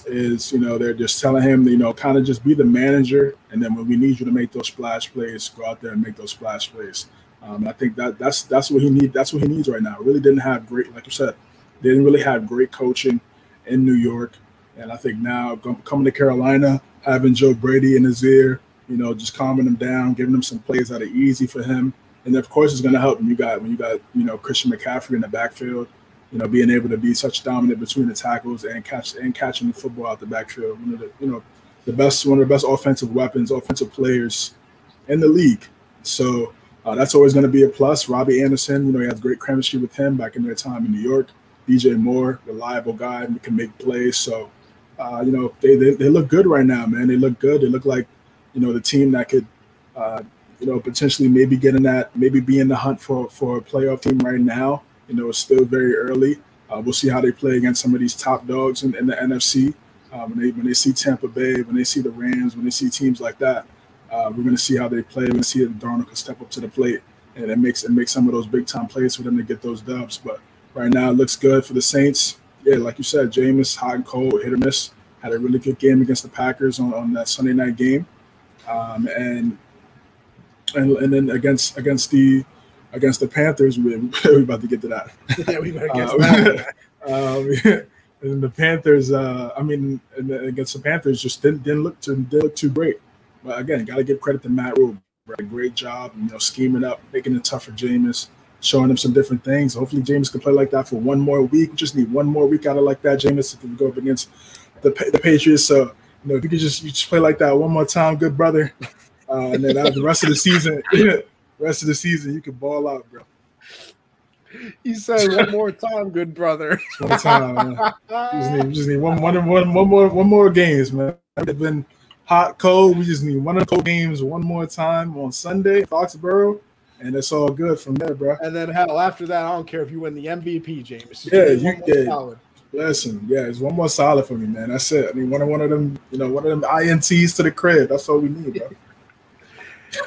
is you know they're just telling him you know kind of just be the manager and then when we need you to make those splash plays go out there and make those splash plays um, i think that that's that's what he need that's what he needs right now really didn't have great like you said didn't really have great coaching in new york and i think now coming to carolina having joe brady in his ear you know just calming him down giving him some plays that are easy for him and of course it's going to help when you got when you got you know christian mccaffrey in the backfield you know, being able to be such dominant between the tackles and catch and catching the football out the backfield. One of the, you know, the best one of the best offensive weapons, offensive players in the league. So uh, that's always going to be a plus. Robbie Anderson, you know, he has great chemistry with him back in their time in New York. DJ Moore, reliable guy, can make plays. So, uh, you know, they, they they look good right now, man. They look good. They look like, you know, the team that could, uh, you know, potentially maybe get in that, maybe be in the hunt for for a playoff team right now. You know, it's still very early. Uh, we'll see how they play against some of these top dogs in, in the NFC. Uh, when they when they see Tampa Bay, when they see the Rams, when they see teams like that, uh, we're going to see how they play. To see if Darnold can step up to the plate, and it makes it makes some of those big time plays for them to get those dubs. But right now, it looks good for the Saints. Yeah, like you said, Jameis hot and cold, hit or miss. Had a really good game against the Packers on, on that Sunday night game, um, and and and then against against the against the Panthers, we, we're about to get to that. yeah, we better get to that. um, and the Panthers, uh, I mean, against the Panthers, just didn't didn't look too didn't look too great. But again, got to give credit to Matt Rhule. Right? Great job, you know, scheming up, making it tough for Jameis, showing him some different things. Hopefully, Jameis can play like that for one more week. We just need one more week out of like that, Jameis, to go up against the the Patriots. So, you know, if you could just you just play like that one more time, good brother, uh, and then the rest of the season, rest of the season, you can ball out, bro. You said one more time, good brother. One time, man. We just need, just need one, one, one, one more, one more games, man. It's been hot, cold. We just need one of the cold games one more time on Sunday, Foxborough, and it's all good from there, bro. And then hell, after that, I don't care if you win the MVP, James. Yeah, you did. solid. Listen, yeah, it's one more solid for me, man. That's it. I mean, one of one of them, you know, one of them ints to the crib. That's all we need, bro.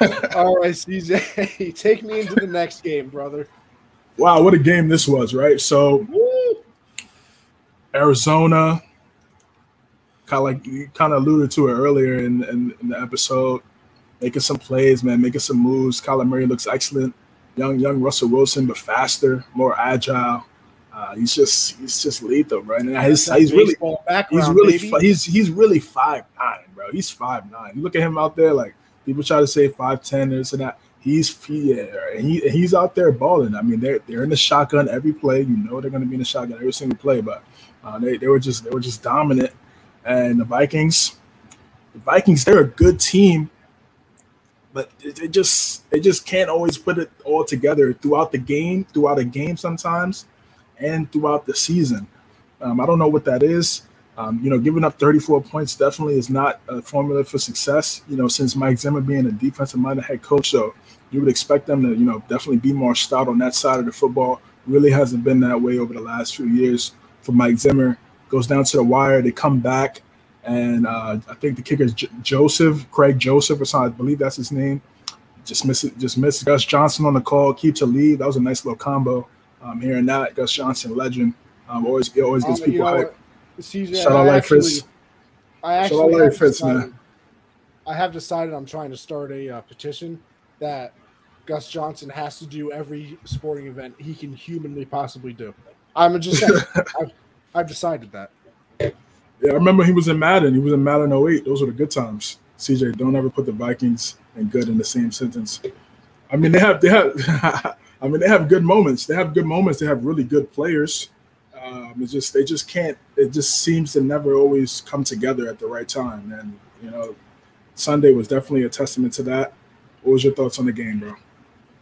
All right, CJ, take me into the next game, brother. Wow, what a game this was, right? So Woo! Arizona, kind of like you kind of alluded to it earlier in, in, in the episode, making some plays, man, making some moves. Kyler Murray looks excellent. Young, young Russell Wilson, but faster, more agile. Uh, he's just, he's just lethal, bro. And he's, he's really, he's really, baby. he's he's really five nine, bro. He's five nine. You look at him out there, like People try to say five ten this and that. He's yeah, he he's out there balling. I mean, they're they're in the shotgun every play. You know they're going to be in the shotgun every single play, but uh, they they were just they were just dominant. And the Vikings, the Vikings, they're a good team, but they just they just can't always put it all together throughout the game, throughout a game sometimes, and throughout the season. Um, I don't know what that is. Um, you know, giving up 34 points definitely is not a formula for success. You know, since Mike Zimmer being a defensive-minded head coach, so you would expect them to, you know, definitely be more stout on that side of the football. Really hasn't been that way over the last few years for Mike Zimmer. Goes down to the wire, they come back, and uh, I think the kicker is J- Joseph, Greg Joseph, or something. I believe that's his name. Just miss it, just missed Gus Johnson on the call, keep to lead. That was a nice little combo. Um, hearing that, Gus Johnson, legend, um, always it always gets um, people hyped. CJ, Shout out Larry Fitz. I actually Shout out Fitz, man. I have decided I'm trying to start a uh, petition that Gus Johnson has to do every sporting event he can humanly possibly do. I'm just saying, I've, I've, decided that. Yeah, I remember he was in Madden. He was in Madden 08. Those were the good times. CJ, don't ever put the Vikings and good in the same sentence. I mean, they have they have I mean they have good moments. They have good moments. They have really good players. Um, it's just they just can't. It just seems to never always come together at the right time. And you know, Sunday was definitely a testament to that. What was your thoughts on the game, bro?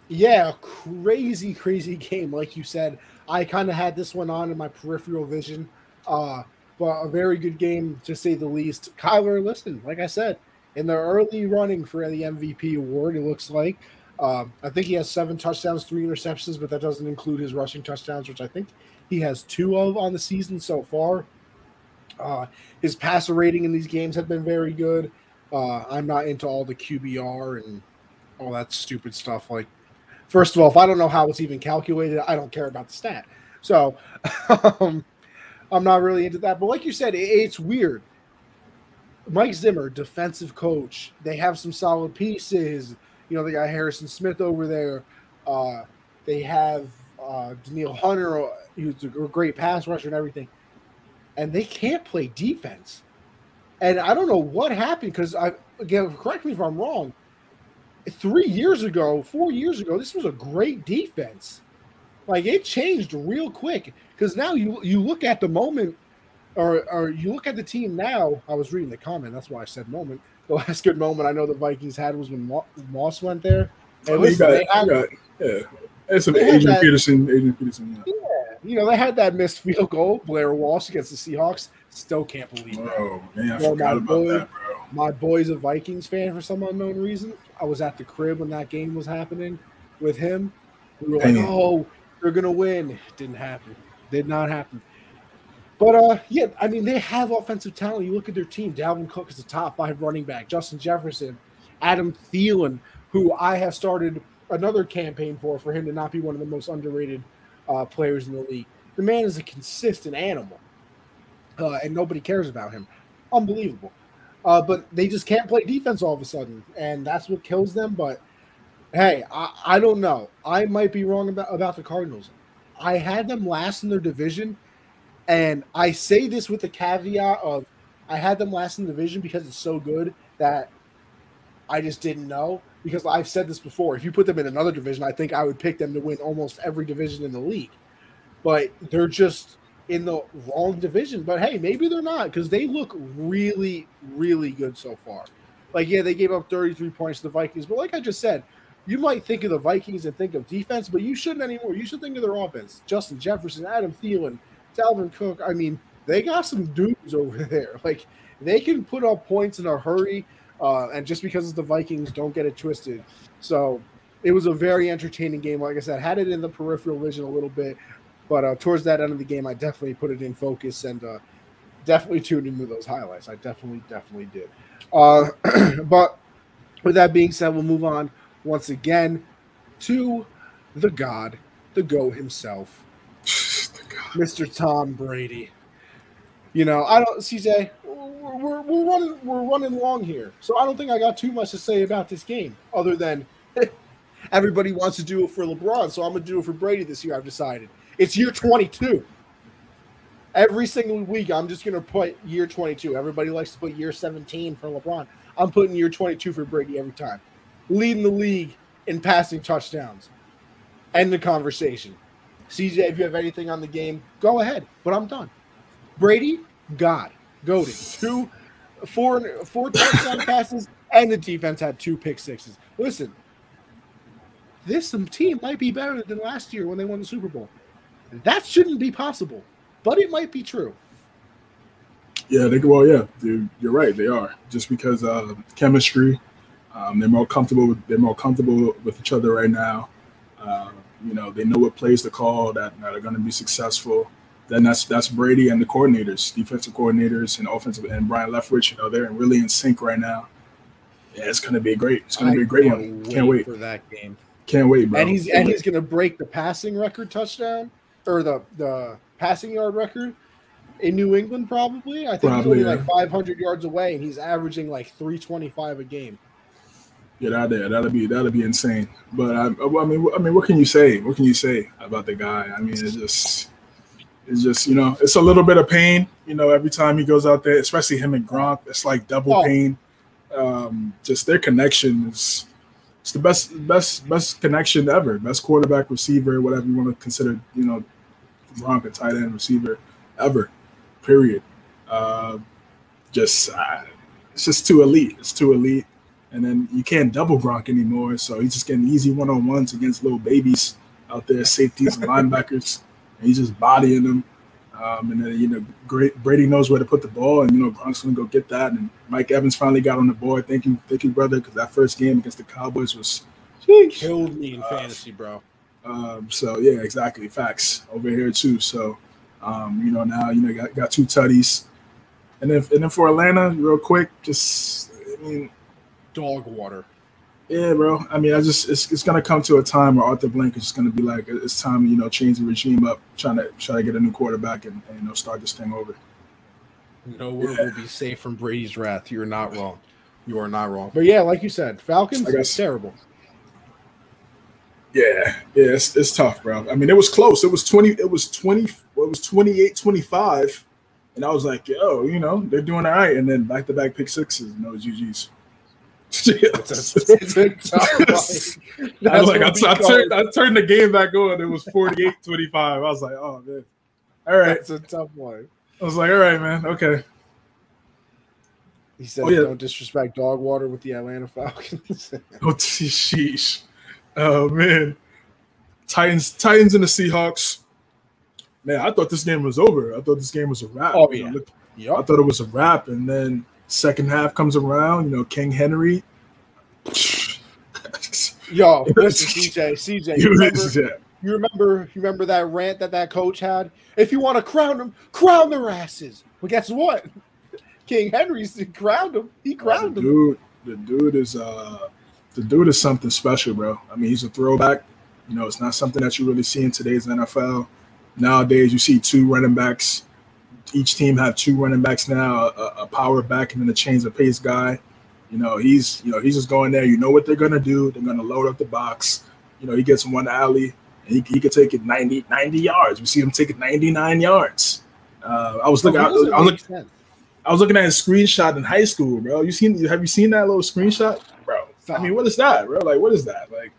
Yeah, crazy, crazy game. Like you said, I kind of had this one on in my peripheral vision. Uh, but a very good game to say the least. Kyler, listen, like I said, in the early running for the MVP award, it looks like. Um, I think he has seven touchdowns, three interceptions, but that doesn't include his rushing touchdowns, which I think he has two of on the season so far. Uh, his passer rating in these games have been very good. Uh, I'm not into all the QBR and all that stupid stuff. Like, first of all, if I don't know how it's even calculated, I don't care about the stat. So, um, I'm not really into that. But like you said, it, it's weird. Mike Zimmer, defensive coach. They have some solid pieces. You know, they got Harrison Smith over there. Uh, they have uh, Danielle Hunter, who's a great pass rusher and everything, and they can't play defense. And I don't know what happened because I again, correct me if I'm wrong. Three years ago, four years ago, this was a great defense. Like it changed real quick because now you you look at the moment, or or you look at the team now. I was reading the comment, that's why I said moment. The last good moment I know the Vikings had was when Moss went there. And oh, listen, got, got, yeah, and some Adrian that, Peterson. Adrian Peterson. Yeah. yeah. you know they had that missed field goal. Blair Walsh against the Seahawks. Still can't believe that. Oh man, I well, forgot about boy, that, bro. My boy's a Vikings fan for some unknown reason. I was at the crib when that game was happening with him. We were like, "Oh, they're gonna win." It didn't happen. Did not happen. But uh, yeah, I mean they have offensive talent. You look at their team. Dalvin Cook is a top five running back. Justin Jefferson, Adam Thielen, who I have started another campaign for for him to not be one of the most underrated uh, players in the league. The man is a consistent animal, uh, and nobody cares about him. Unbelievable. Uh, but they just can't play defense all of a sudden, and that's what kills them. But hey, I, I don't know. I might be wrong about, about the Cardinals. I had them last in their division, and I say this with the caveat of I had them last in the division because it's so good that I just didn't know because I've said this before. If you put them in another division, I think I would pick them to win almost every division in the league. But they're just in the wrong division. But hey, maybe they're not because they look really, really good so far. Like, yeah, they gave up 33 points to the Vikings, but like I just said, you might think of the Vikings and think of defense, but you shouldn't anymore. You should think of their offense. Justin Jefferson, Adam Thielen, Dalvin Cook. I mean, they got some dudes over there. Like, they can put up points in a hurry. Uh, and just because it's the Vikings, don't get it twisted. So it was a very entertaining game. Like I said, had it in the peripheral vision a little bit, but uh, towards that end of the game, I definitely put it in focus and uh, definitely tuned into those highlights. I definitely, definitely did. Uh, but with that being said, we'll move on once again to the God, the Go himself, Mr. Tom Brady. You know, I don't, CJ, we're, we're running we're running long here, so I don't think I got too much to say about this game other than everybody wants to do it for LeBron, so I'm gonna do it for Brady this year. I've decided it's year 22. Every single week, I'm just gonna put year 22. Everybody likes to put year 17 for LeBron. I'm putting year 22 for Brady every time. Leading the league in passing touchdowns. End the conversation. CJ, if you have anything on the game, go ahead. But I'm done. Brady, God, goaded. Two, four, four touchdown passes, and the defense had two pick sixes. Listen, this team might be better than last year when they won the Super Bowl. That shouldn't be possible, but it might be true. Yeah, they well, yeah, dude, you're right. They are just because uh, chemistry. Um, they're more comfortable. With, they're more comfortable with each other right now. Uh, you know, they know what plays to call that, that are going to be successful. Then that's that's Brady and the coordinators, defensive coordinators and offensive, and Byron Leftwich. You know, they're really in sync right now. Yeah, it's going to be great. It's going to be a great one. Can't wait for that game. Can't wait, bro. And he's and he's going to break the passing record touchdown or the the passing yard record in New England. Probably, I think probably, he's only yeah. like 500 yards away, and he's averaging like 325 a game. Yeah, that there, that'll be that'll be insane. But I, I mean, I mean, what can you say? What can you say about the guy? I mean, it's just, it's just you know, it's a little bit of pain. You know, every time he goes out there, especially him and Gronk, it's like double oh. pain. Um, just their connection is, it's the best, best, best connection ever. Best quarterback, receiver, whatever you want to consider. You know, Gronk a tight end receiver ever. Period. Uh, just, uh, it's just too elite. It's too elite and then you can't double Gronk anymore. So he's just getting easy one on ones against little babies out there, safeties and linebackers, and he's just bodying them. Um, and then you know, great Brady knows where to put the ball, and you know Gronk's gonna go get that. And Mike Evans finally got on the board. Thank you, thank you, brother, because that first game against the Cowboys was killed me in uh, fantasy, bro. Um, so yeah, exactly, facts over here too. So um, you know now you know got, got two tutties, and then and then for Atlanta, real quick, just I mean dog water. Yeah, bro. I mean, I just it's, it's gonna come to a time where Arthur Blank is just gonna be like, it's time you know change the regime up, trying to try to get a new quarterback and, and you know start this thing over. No word yeah. will be safe from Brady's wrath. You're not wrong. You are not wrong. But yeah, like you said, Falcons I guess, terrible. Yeah, yeah, it's, it's tough, bro. I mean, it was close. It was 20, it was 20, well, it was 28, 25. And I was like, yo, you know, they're doing all right. And then back to back pick sixes no those It's I was like, I, I, turned, I turned the game back on. It was 48 25. I was like, oh, man. All right. It's a tough one. I was like, all right, man. Okay. He said, oh, yeah. don't disrespect dog water with the Atlanta Falcons. oh, sheesh. Oh, man. Titans, Titans and the Seahawks. Man, I thought this game was over. I thought this game was a wrap. Oh, yeah. Yep. I thought it was a wrap. And then Second half comes around, you know, King Henry. Yo, listen, CJ, CJ, you remember, you remember, you remember that rant that that coach had? If you want to crown them, crown their asses. But guess what? King Henry's crowned him. He crowned the dude, The dude is uh, the dude is something special, bro. I mean, he's a throwback. You know, it's not something that you really see in today's NFL. Nowadays, you see two running backs each team have two running backs now, a, a power back and then a change of pace guy. You know, he's you know he's just going there. You know what they're gonna do. They're gonna load up the box. You know, he gets one alley and he, he could take it 90, 90 yards. We see him take it 99 yards. Uh, I was looking. Oh, I, was, I, looking I was looking at his screenshot in high school, bro. You seen? Have you seen that little screenshot, bro? Stop. I mean, what is that, bro? Like, what is that? Like,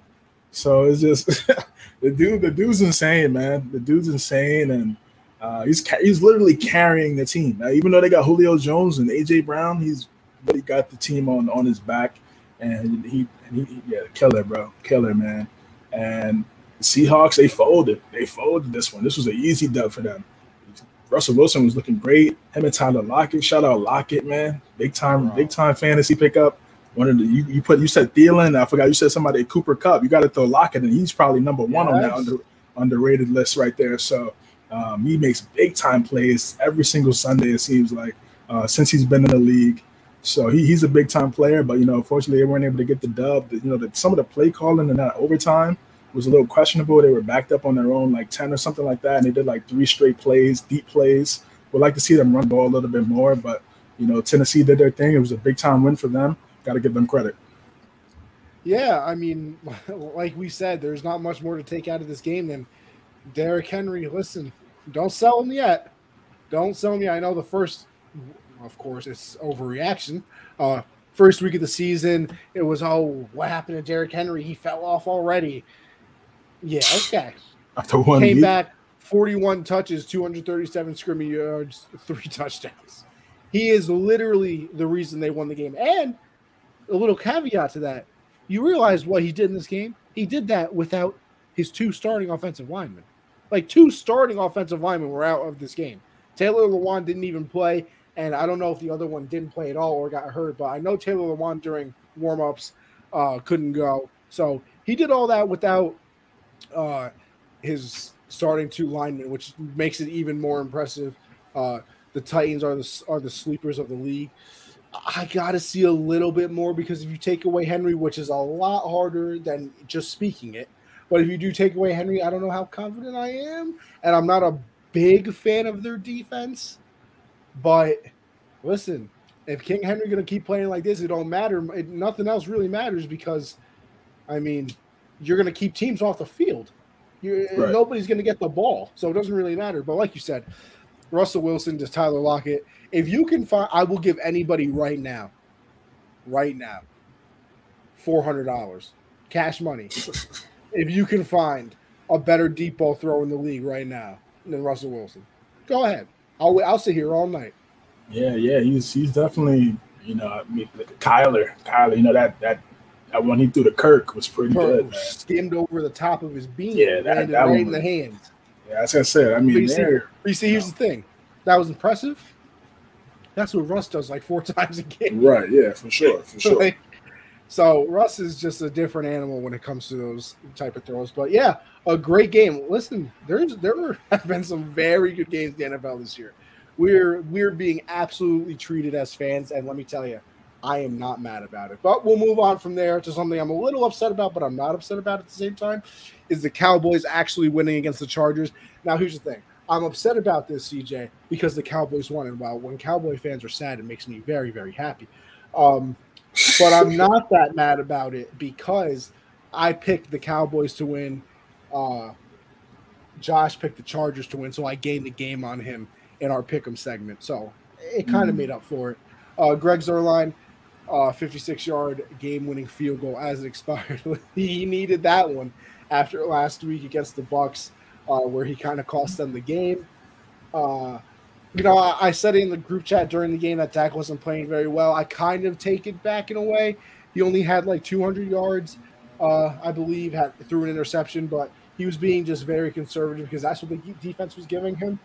so it's just the dude. The dude's insane, man. The dude's insane, and uh, he's he's literally carrying the team. Now, even though they got Julio Jones and AJ Brown, he's really got the team on on his back, and he, and he yeah, killer, bro, killer, man. And the Seahawks, they folded. They folded this one. This was an easy dub for them. Russell Wilson was looking great. Him and Tyler Lockett. Shout out Lockett, man. Big time, wow. big time fantasy pickup. One of the you, you put you said Thielen. I forgot you said somebody Cooper Kupp. You got to throw Lockett, and he's probably number one yes. on that under, underrated list right there. So um, he makes big time plays every single Sunday. It seems like uh, since he's been in the league. So he, he's a big time player, but you know, unfortunately, they weren't able to get the dub. You know, the, some of the play calling in that overtime was a little questionable. They were backed up on their own, like ten or something like that, and they did like three straight plays, deep plays. Would like to see them run ball a little bit more, but you know, Tennessee did their thing. It was a big time win for them. Got to give them credit. Yeah, I mean, like we said, there's not much more to take out of this game than Derrick Henry. Listen, don't sell him yet. Don't sell me. I know the first, of course, it's overreaction. Uh, first week of the season, it was oh, what happened to Derrick Henry? He fell off already. Yeah, okay. After one Came week, back 41 touches, 237 scrimmage yards, three touchdowns. He is literally the reason they won the game. And a little caveat to that, you realize what he did in this game? He did that without his two starting offensive linemen. Like two starting offensive linemen were out of this game. Taylor Lewan didn't even play, and I don't know if the other one didn't play at all or got hurt, but I know Taylor Lewan during warm-ups uh, couldn't go. So he did all that without uh, his starting two linemen, which makes it even more impressive. Uh, the Titans are the are the sleepers of the league. I got to see a little bit more because if you take away Henry, which is a lot harder than just speaking it, but if you do take away Henry, I don't know how confident I am, and I'm not a big fan of their defense. But listen, if King Henry going to keep playing like this, it don't matter. It, nothing else really matters because, I mean, you're going to keep teams off the field. You, Right. Nobody's going to get the ball, so it doesn't really matter. But like you said, Russell Wilson to Tyler Lockett. If you can find, I will give anybody right now, right now, four hundred dollars cash money. if you can find a better deep ball throw in the league right now than Russell Wilson, go ahead. I'll I'll sit here all night. yeah, yeah, he's he's definitely you know I mean, Kyler, Kyler, you know that that that one he threw to Kirk was pretty good. Man. skimmed over the top of his beam. Yeah, that- that right one in the hands. Yeah, as I said, I But mean, you see- But you see, here's the thing. That was impressive. That's what Russ does like four times a game. right. Yeah, for sure, for sure. Like, so Russ is just a different animal when it comes to those type of throws. But yeah, a great game. Listen, there's there have been some very good games in the NFL this year. We're we're being absolutely treated as fans, and let me tell you, I am not mad about it. But we'll move on from there to something I'm a little upset about, but I'm not upset about at the same time. Is the Cowboys actually winning against the Chargers? Now, here's the thing. I'm upset about this, CJ, because the Cowboys won. And while when Cowboy fans are sad, it makes me very, very happy. Um, but I'm not that mad about it because I picked the Cowboys to win. Uh, Josh picked the Chargers to win, so I gained the game on him in our pick'em segment. So it kind of Mhm. made up for it. Uh, Greg Zuerlein, uh, 56 yard game winning field goal as it expired. he needed that one after last week against the Bucs, uh, where he kind of cost them the game. You know, I, I said in the group chat during the game that Dak wasn't playing very well. I kind of take it back in a way. He only had like 200 yards, uh, I believe, had through an interception, but he was being just very conservative because that's what the defense was giving him.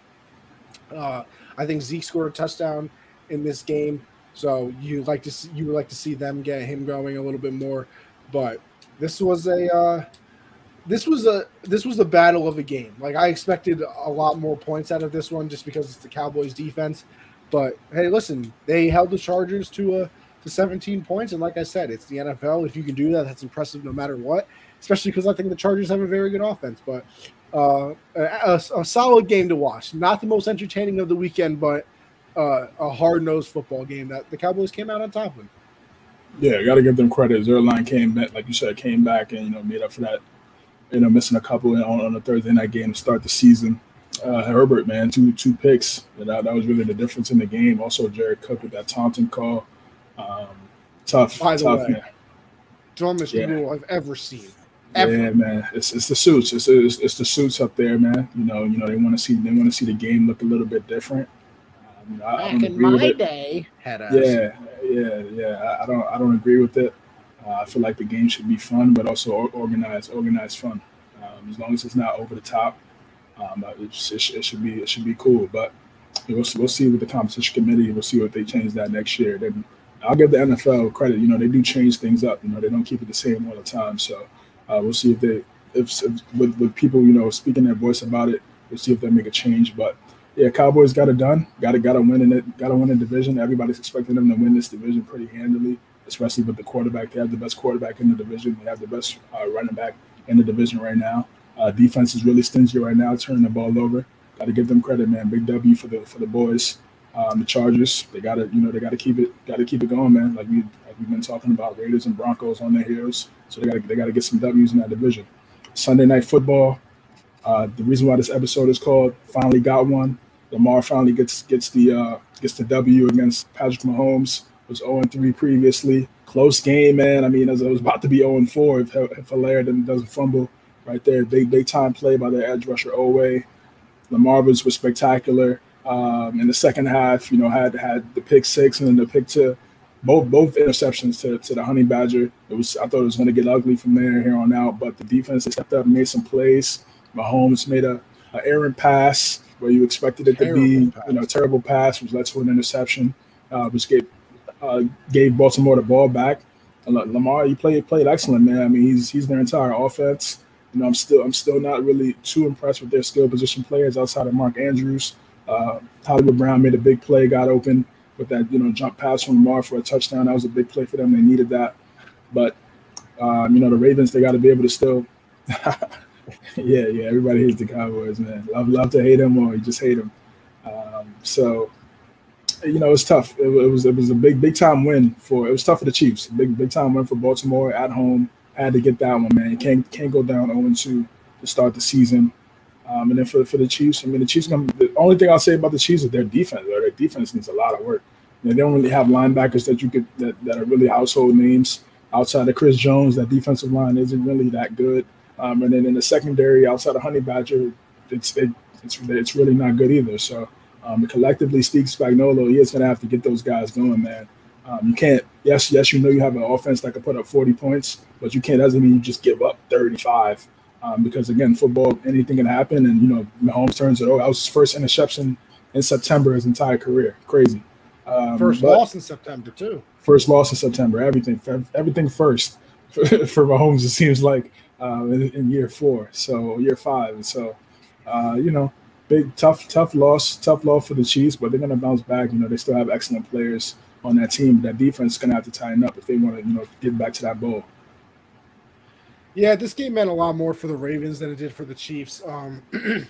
Uh, I think Zeke scored a touchdown in this game, so you like to see, you would like to see them get him going a little bit more. But this was a uh, this was a this was the battle of the game. Like I expected a lot more points out of this one just because it's the Cowboys defense. But hey, listen, they held the Chargers to a to 17 points, and like I said, it's the NFL. If you can do that, that's impressive no matter what. Especially because I think the Chargers have a very good offense. But uh, a, a, solid game to watch. Not the most entertaining of the weekend, but uh, a hard nosed football game that the Cowboys came out on top of. Yeah, got to give them credit. Zuerlein came back, like you said, came back and you know made up for that. You know, missing a couple on, on the Thursday night game to start the season. Uh, Herbert, man, two two picks. That that was really the difference in the game. Also, Jared Cook with that Taunton call. Um, tough, By the tough. way, man. Dumbest Yeah. rule I've ever seen. Ever. Yeah, man, it's, it's the suits. It's, it's it's the suits up there, man. You know, you know they want to see they want to see the game look a little bit different. Um, you know, I, I Back don't in my day, had us. Yeah, yeah, yeah. I, I don't I don't agree with it. Uh, I feel like the game should be fun, but also organized, organized fun. Um, as long as it's not over the top, um, it, it should be it should be cool. But we'll, we'll see with the competition committee. We'll see if they change that next year. Then I'll give the NFL credit. You know, they do change things up. You know, they don't keep it the same all the time. So uh, we'll see if they if, if with, with people you know speaking their voice about it. We'll see if they make a change. But yeah, Cowboys got it done. Got to got to win in it. Got to win the division. Everybody's expecting them to win this division pretty handily, especially with the quarterback. They have the best quarterback in the division. They have the best uh, running back in the division right now. Uh, defense is really stingy right now, turning the ball over. Got to give them credit, man. Big W for the for the boys. Um, the Chargers, they got to you know they got to keep it got to keep it going, man. Like we like we've been talking about Raiders and Broncos on their heels, so they got to they got to get some W's in that division. Sunday night football. Uh, the reason why this episode is called "Finally Got One" Lamar finally gets gets the uh, gets the W against Patrick Mahomes. Was 0 3 previously. Close game, man. I mean, as it was about to be 0 4 if if Helaire doesn't fumble right there. Big big time play by their edge rusher Oweh. Lamar was spectacular. Um, in the second half, you know, had had the pick six and then the pick two, both both interceptions to, to the Honey Badger. It was I thought it was going to get ugly from there here on out, but the defense stepped up and made some plays. Mahomes made a, a errant pass where you expected it terrible to be, pass. you know, terrible pass, which led to an interception, uh, which gave uh, gave Baltimore the ball back. Lamar, he played played excellent, man. I mean, he's he's their entire offense. You know, I'm still I'm still not really too impressed with their skill position players outside of Mark Andrews. Uh, Hollywood Brown made a big play, got open with that you know jump pass from Lamar for a touchdown. That was a big play for them. They needed that, but um, you know the Ravens they got to be able to still. yeah, yeah. Everybody hates the Cowboys, man. Love love to hate them or you just hate them. Um, so you know it's tough. It, it, was it was a big big time win for it was tough for the Chiefs. Big big time win for Baltimore at home. Had to get that one, man. Can't can't go down 0 2 to start the season. Um, and then for, for the Chiefs, I mean, the Chiefs. The only thing I'll say about the Chiefs is their defense. Their defense needs a lot of work. they don't really have linebackers that you could that, that are really household names outside of Chris Jones. That defensive line isn't really that good. Um, and then in the secondary, outside of Honey Badger, it's it, it's it's really not good either. So um, collectively, Steve Spagnuolo, he is going to have to get those guys going, man. Um, you can't. Yes, yes, you know you have an offense that can put up 40 points, but you can't. Doesn't mean you just give up 35 um, because again, football, anything can happen. And you know, Mahomes turns it. Oh, that was his first interception in September his entire career. Crazy. Um, first loss in September too. First loss in September. Everything, everything first for, for Mahomes. It seems like uh, in, in, year four, so year five. So, uh, you know, big tough, tough loss, tough loss for the Chiefs, but they're gonna bounce back. You know, they still have excellent players on that team. That defense is gonna have to tighten up if they want to, you know, get back to that bowl. Yeah, this game meant a lot more for the Ravens than it did for the Chiefs. Um,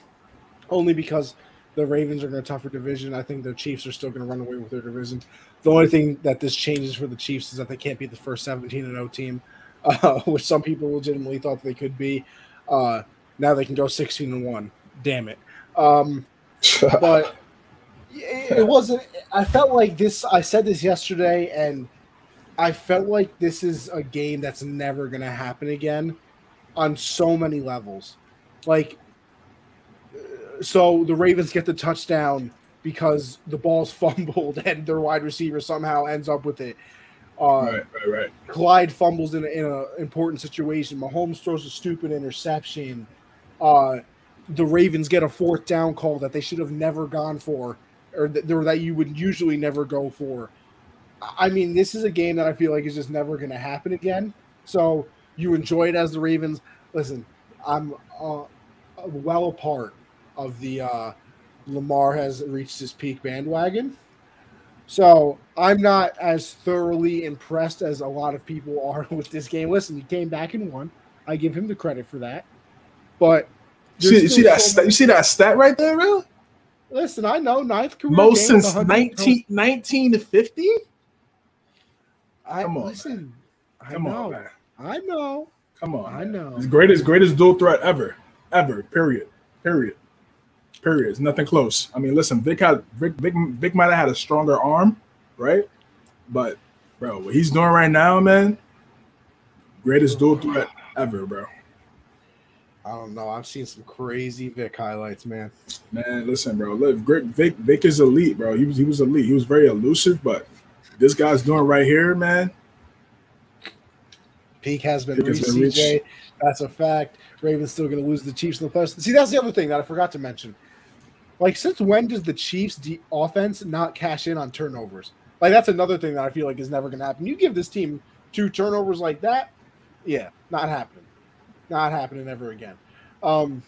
only because the Ravens are in a tougher division. I think the Chiefs are still going to run away with their division. The only thing that this changes for the Chiefs is that they can't be the first 17 and 0 team, uh, which some people legitimately thought they could be. Uh, now they can go 16 and 1. Damn it. Um, but it wasn't, I felt like this, I said this yesterday, and I felt like this is a game that's never going to happen again on so many levels. Like, so the Ravens get the touchdown because the ball's fumbled and their wide receiver somehow ends up with it. Uh, right, right, right. Clyde fumbles in an important situation. Mahomes throws a stupid interception. Uh, the Ravens get a fourth down call that they should have never gone for, or, th- or that you would usually never go for. I mean, this is a game that I feel like is just never going to happen again. So you enjoy it as the Ravens. Listen, I'm uh, well apart of the uh, Lamar has reached his peak bandwagon. So I'm not as thoroughly impressed as a lot of people are with this game. Listen, he came back and won. I give him the credit for that. But see, you see that so you see that stat right there, real? Listen, I know ninth career most since 19, 19 to 50. I Come on, listen. I Come know. On, man. I know. Come on. I know. It's greatest greatest dual threat ever. Ever. Period. Period. Period. It's nothing close. I mean, listen, Vic had Vic Vic, Vic might have had a stronger arm, right? But bro, what he's doing right now, man, greatest dual threat ever, bro. I don't know. I've seen some crazy Vic highlights, man. Man, listen, bro. Look, Vic Vic is elite, bro. He was he was elite. He was very elusive, but this guy's doing right here, man. Peak has been reached, CJ. That's a fact. Ravens still going to lose the Chiefs in the playoffs. See, that's the other thing that I forgot to mention. Like, since when does the Chiefs' de- offense not cash in on turnovers? Like, that's another thing that I feel like is never going to happen. You give this team two turnovers like that, yeah, not happening. Not happening ever again. Um,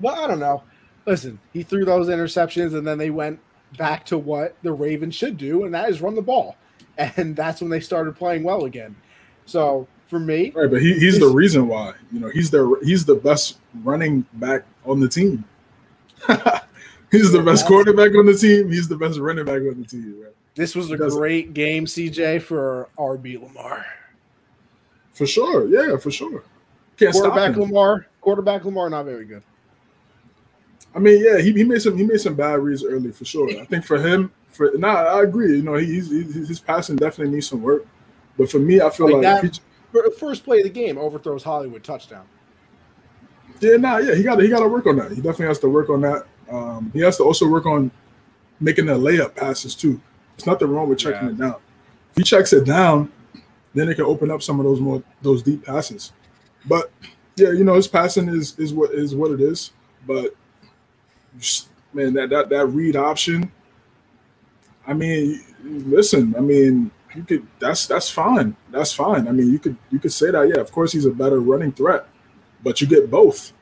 but I don't know. Listen, he threw those interceptions, and then they went back to what the Ravens should do, and that is run the ball. And that's when they started playing well again. So for me, right, but he, he's the reason why. You know, he's the he's the best running back on the team. he's the best quarterback on the team. He's the best running back on the team. Right? This was a great game, CJ, for RB Lamar. For sure, yeah, for sure. Can't quarterback Lamar, quarterback Lamar, not very good. I mean, yeah, he, he made some he made some bad reads early for sure. I think for him, for nah, I agree. You know, he's, he's his passing definitely needs some work. But for me, I feel like, like that, he, first play of the game overthrows Hollywood touchdown. Yeah, nah, yeah, he got he got to work on that. He definitely has to work on that. Um, he has to also work on making the layup passes too. It's nothing wrong with checking yeah. it down. If he checks it down, then it can open up some of those more those deep passes. But yeah, you know, his passing is is what is what it is. But man, that that that read option. I mean, listen, I mean, you could that's that's fine. That's fine. I mean, you could you could say that, yeah, of course he's a better running threat, but you get both.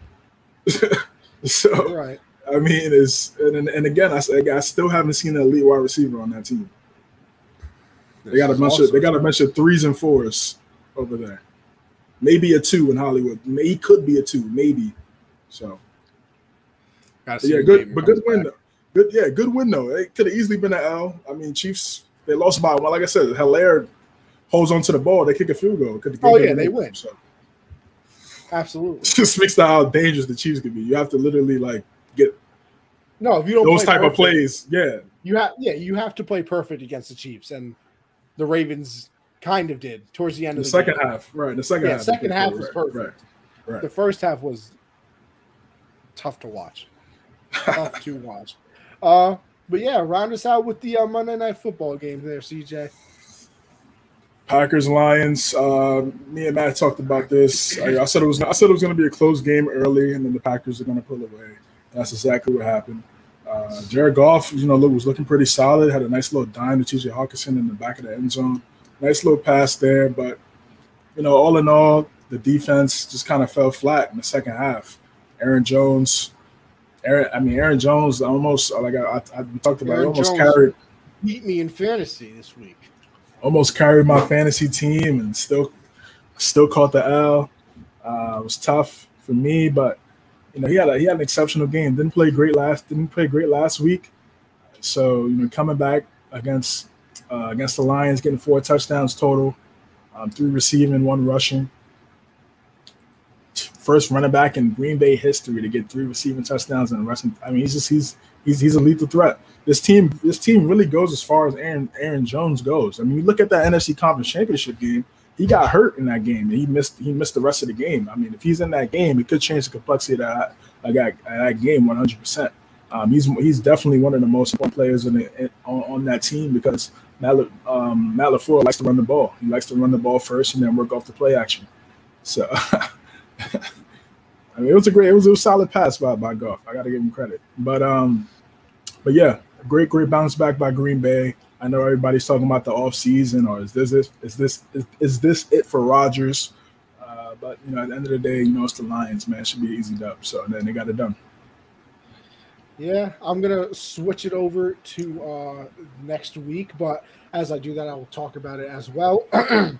so right. I mean, is and, and again, I, I still haven't seen an elite wide receiver on that team. They got a bunch awesome. of they got a bunch of threes and fours over there. Maybe a two in Hollywood. He could be a two, maybe. So yeah, good, but good win. Though. Good, yeah, good win though. It could have easily been an L. I mean, Chiefs they lost by well, like I said, Helaire holds onto the ball. They kick a field goal. oh yeah, they win. So. Absolutely. Just speaks to how dangerous the Chiefs can be. You have to literally like get no if you don't those type perfect, of plays. Yeah, you have yeah you have to play perfect against the Chiefs, and the Ravens kind of did towards the end the of the second game. half. Right, the second yeah, half. second half was perfect. Right, right. The first half was tough to watch. tough to watch. Uh, but yeah, round us out with the uh, Monday Night Football game there, CJ. Packers Lions. Uh, me and Matt talked about this. I, I, said it was. I said it was going to be a close game early, and then the Packers are going to pull away. That's exactly what happened. Uh, Jared Goff, you know, look was looking pretty solid. Had a nice little dime to T.J. Hockenson in the back of the end zone. Nice little pass there, but you know, all in all, the defense just kind of fell flat in the second half. Aaron Jones, Aaron, I mean, Aaron Jones almost like I, I, I talked about. Aaron almost Jones carried beat me in fantasy this week. Almost carried my fantasy team and still, still caught the L. Uh, it was tough for me, but you know, he had a, he had an exceptional game. Didn't play great last didn't play great last week. So you know, coming back against uh, against the Lions, getting four touchdowns total, um, three receiving, one rushing. First running back in Green Bay history to get three receiving touchdowns and rushing. I mean, he's just he's he's he's a lethal threat. This team this team really goes as far as Aaron Aaron Jones goes. I mean, you look at that NFC Conference Championship game he got hurt in that game and he missed he missed the rest of the game. I mean, if he's in that game, it could change the complexity of that that, that game 100. Um, percent He's he's definitely one of the most important players in, the, in on, on, that team because Matt, um, Matt LaFleur likes to run the ball. He likes to run the ball first and then work off the play action. So, I mean, it was a great, it was a solid pass by by Goff. I got to give him credit. But um, but yeah, great great bounce back by Green Bay. I know everybody's talking about the off season, or is this is, is this is, is this it for Rodgers? Uh, but you know, at the end of the day, you know, it's the Lions, man. It should be easy dub. So then they got it done. Yeah, I'm gonna switch it over to uh, next week, but as I do that, I will talk about it as well.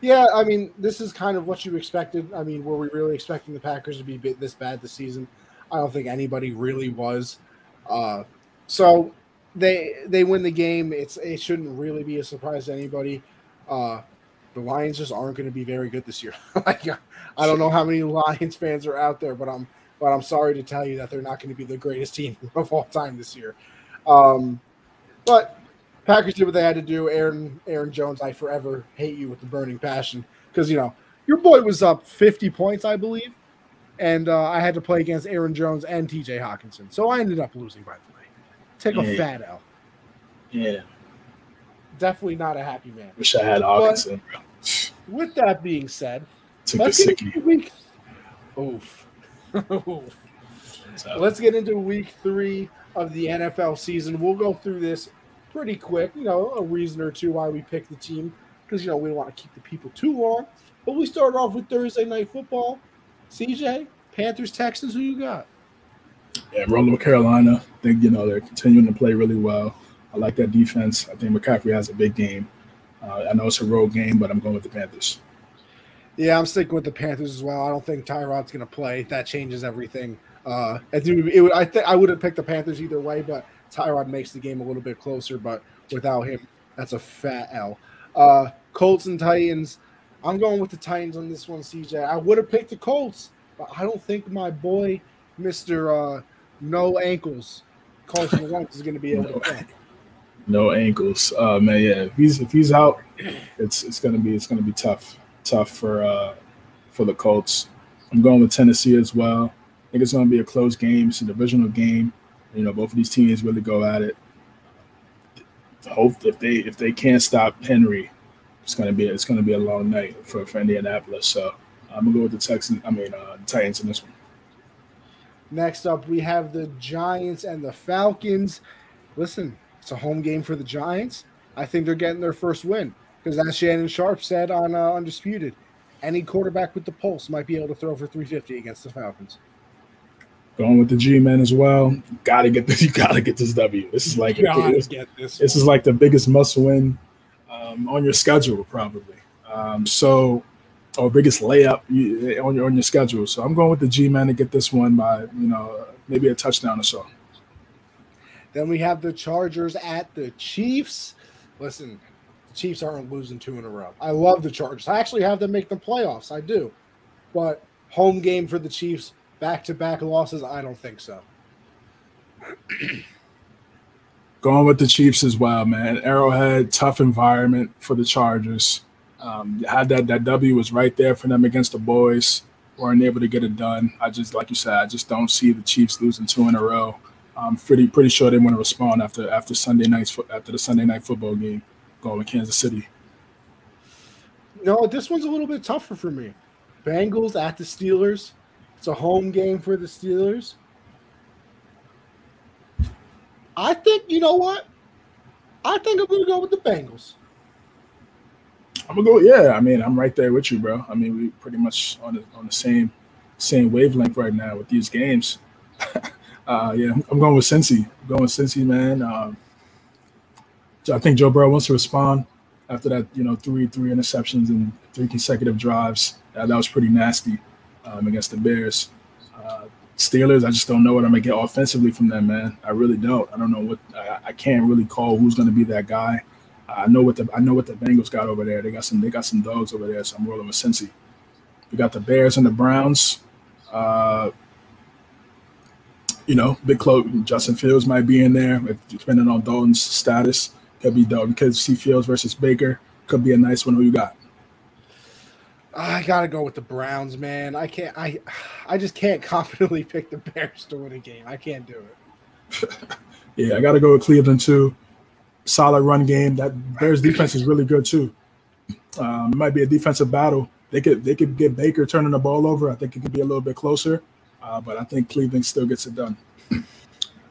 yeah, I mean, this is kind of what you expected. I mean, were we really expecting the Packers to be this bad this season? I don't think anybody really was. Uh, so they they win the game. It's it shouldn't really be a surprise to anybody. Uh, the Lions just aren't going to be very good this year. like, I don't know how many Lions fans are out there, but I'm but I'm sorry to tell you that they're not going to be the greatest team of all time this year. Um, but Packers did what they had to do. Aaron Aaron Jones, I forever hate you with the burning passion because you know your boy was up 50 points, I believe, and uh, I had to play against Aaron Jones and T.J. Hockenson, so I ended up losing by the way. Take yeah. a fat L. Yeah. Definitely not a happy man. Wish I had Hockenson. With that being said, Took let's get into week. Oof. Oof. Let's get into week three of the NFL season. We'll go through this pretty quick. You know, a reason or two why we picked the team because you know we don't want to keep the people too long. But we start off with Thursday night football. CJ, Panthers, Texans. Who you got? Yeah, rolling Carolina. I think you know they're continuing to play really well. I like that defense. I think McCaffrey has a big game. Uh, I know it's a road game, but I'm going with the Panthers. Yeah, I'm sticking with the Panthers as well. I don't think Tyrod's going to play. That changes everything. Uh, it, it I think I would have picked the Panthers either way, but Tyrod makes the game a little bit closer. But without him, that's a fat L. Uh, Colts and Titans. I'm going with the Titans on this one, CJ. I would have picked the Colts, but I don't think my boy, Mister uh, no ankles. Carson Wentz is going to be able No. to play. No ankles. Uh man, yeah. If he's if he's out, it's it's gonna be it's gonna be tough. Tough for uh for the Colts. I'm going with Tennessee as well. I think it's gonna be a close game. It's a divisional game. You know, both of these teams really go at it. Hope if they if they can't stop Henry, it's gonna be it's gonna be a long night for, for Indianapolis. So I'm gonna go with the Texans. I mean uh, the Titans in this one. Next up, we have the Giants and the Falcons. Listen, it's a home game for the Giants. I think they're getting their first win because, as Shannon Sharpe said on uh, Undisputed, any quarterback with the pulse might be able to throw for 350 against the Falcons. Going with the G men as well. Gotta get this. You gotta get this W. This is like Gotta this, get this. this is like the biggest must win um, on your schedule, probably. Um, so, or biggest layup on your on your schedule. So I'm going with the G men to get this one by you know maybe a touchdown or so. Then we have the Chargers at the Chiefs. Listen, the Chiefs aren't losing two in a row. I love the Chargers. I actually have them make the playoffs. I do. But home game for the Chiefs, back to back losses, I don't think so. Going with the Chiefs as well, man. Arrowhead, tough environment for the Chargers. Um, had that that W was right there for them against the boys. weren't able to get it done. I just, like you said, I just don't see the Chiefs losing two in a row. I'm pretty pretty sure they want to respond after after Sunday night's after the Sunday night football game going with Kansas City. No, this one's a little bit tougher for me. Bengals at the Steelers. It's a home game for the Steelers. I think, you know what? I think I'm going to go with the Bengals. I'm gonna go. Yeah, I mean, I'm right there with you, bro. I mean, we're pretty much on the on the same same wavelength right now with these games. uh, yeah, I'm going with Cincy. I'm going with Cincy, man. Um, I think Joe Burrow wants to respond after that. You know, three three interceptions and three consecutive drives. Uh, that was pretty nasty um, against the Bears. Uh, Steelers, I just don't know what I'm gonna get offensively from them, man. I really don't. I don't know what I, I can't really call who's gonna be that guy. I know what the I know what the Bengals got over there. They got some they got some dogs over there, so I'm rolling with Cincy. We got the Bears and the Browns. Uh, you know, big close. Justin Fields might be in there, depending on Dalton's status. Could be Dalton. Because see Fields versus Baker. Could be a nice one. Who you got? I gotta go with the Browns, man. I can't. I, I just can't confidently pick the Bears to win a game. I can't do it. Yeah, I got to go with Cleveland too. Solid run game. That Bears defense is really good too. Um, it might be a defensive battle. They could they could get Baker turning the ball over. I think it could be a little bit closer, uh, but I think Cleveland still gets it done.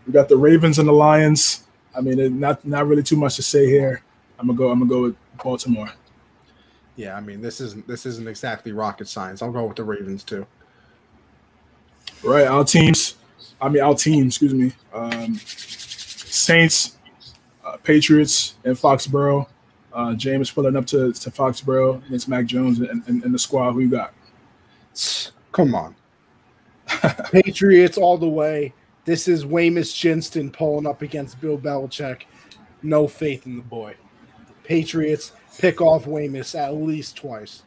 We got the Ravens and the Lions. I mean, not not really too much to say here. I'm gonna go. I'm gonna go with Baltimore. Yeah, I mean this isn't this isn't exactly rocket science. I'll go with the Ravens too. Right, our teams. I mean, our team. Excuse me. Um, Saints, uh, Patriots, and Foxborough. Uh, Jameis pulling up to, to Foxborough against Mac Jones and, and, and the squad. Who you got? Come on, Patriots all the way. This is Weymouth Jinston pulling up against Bill Belichick. No faith in the boy. Patriots pick off Weymouth at least twice.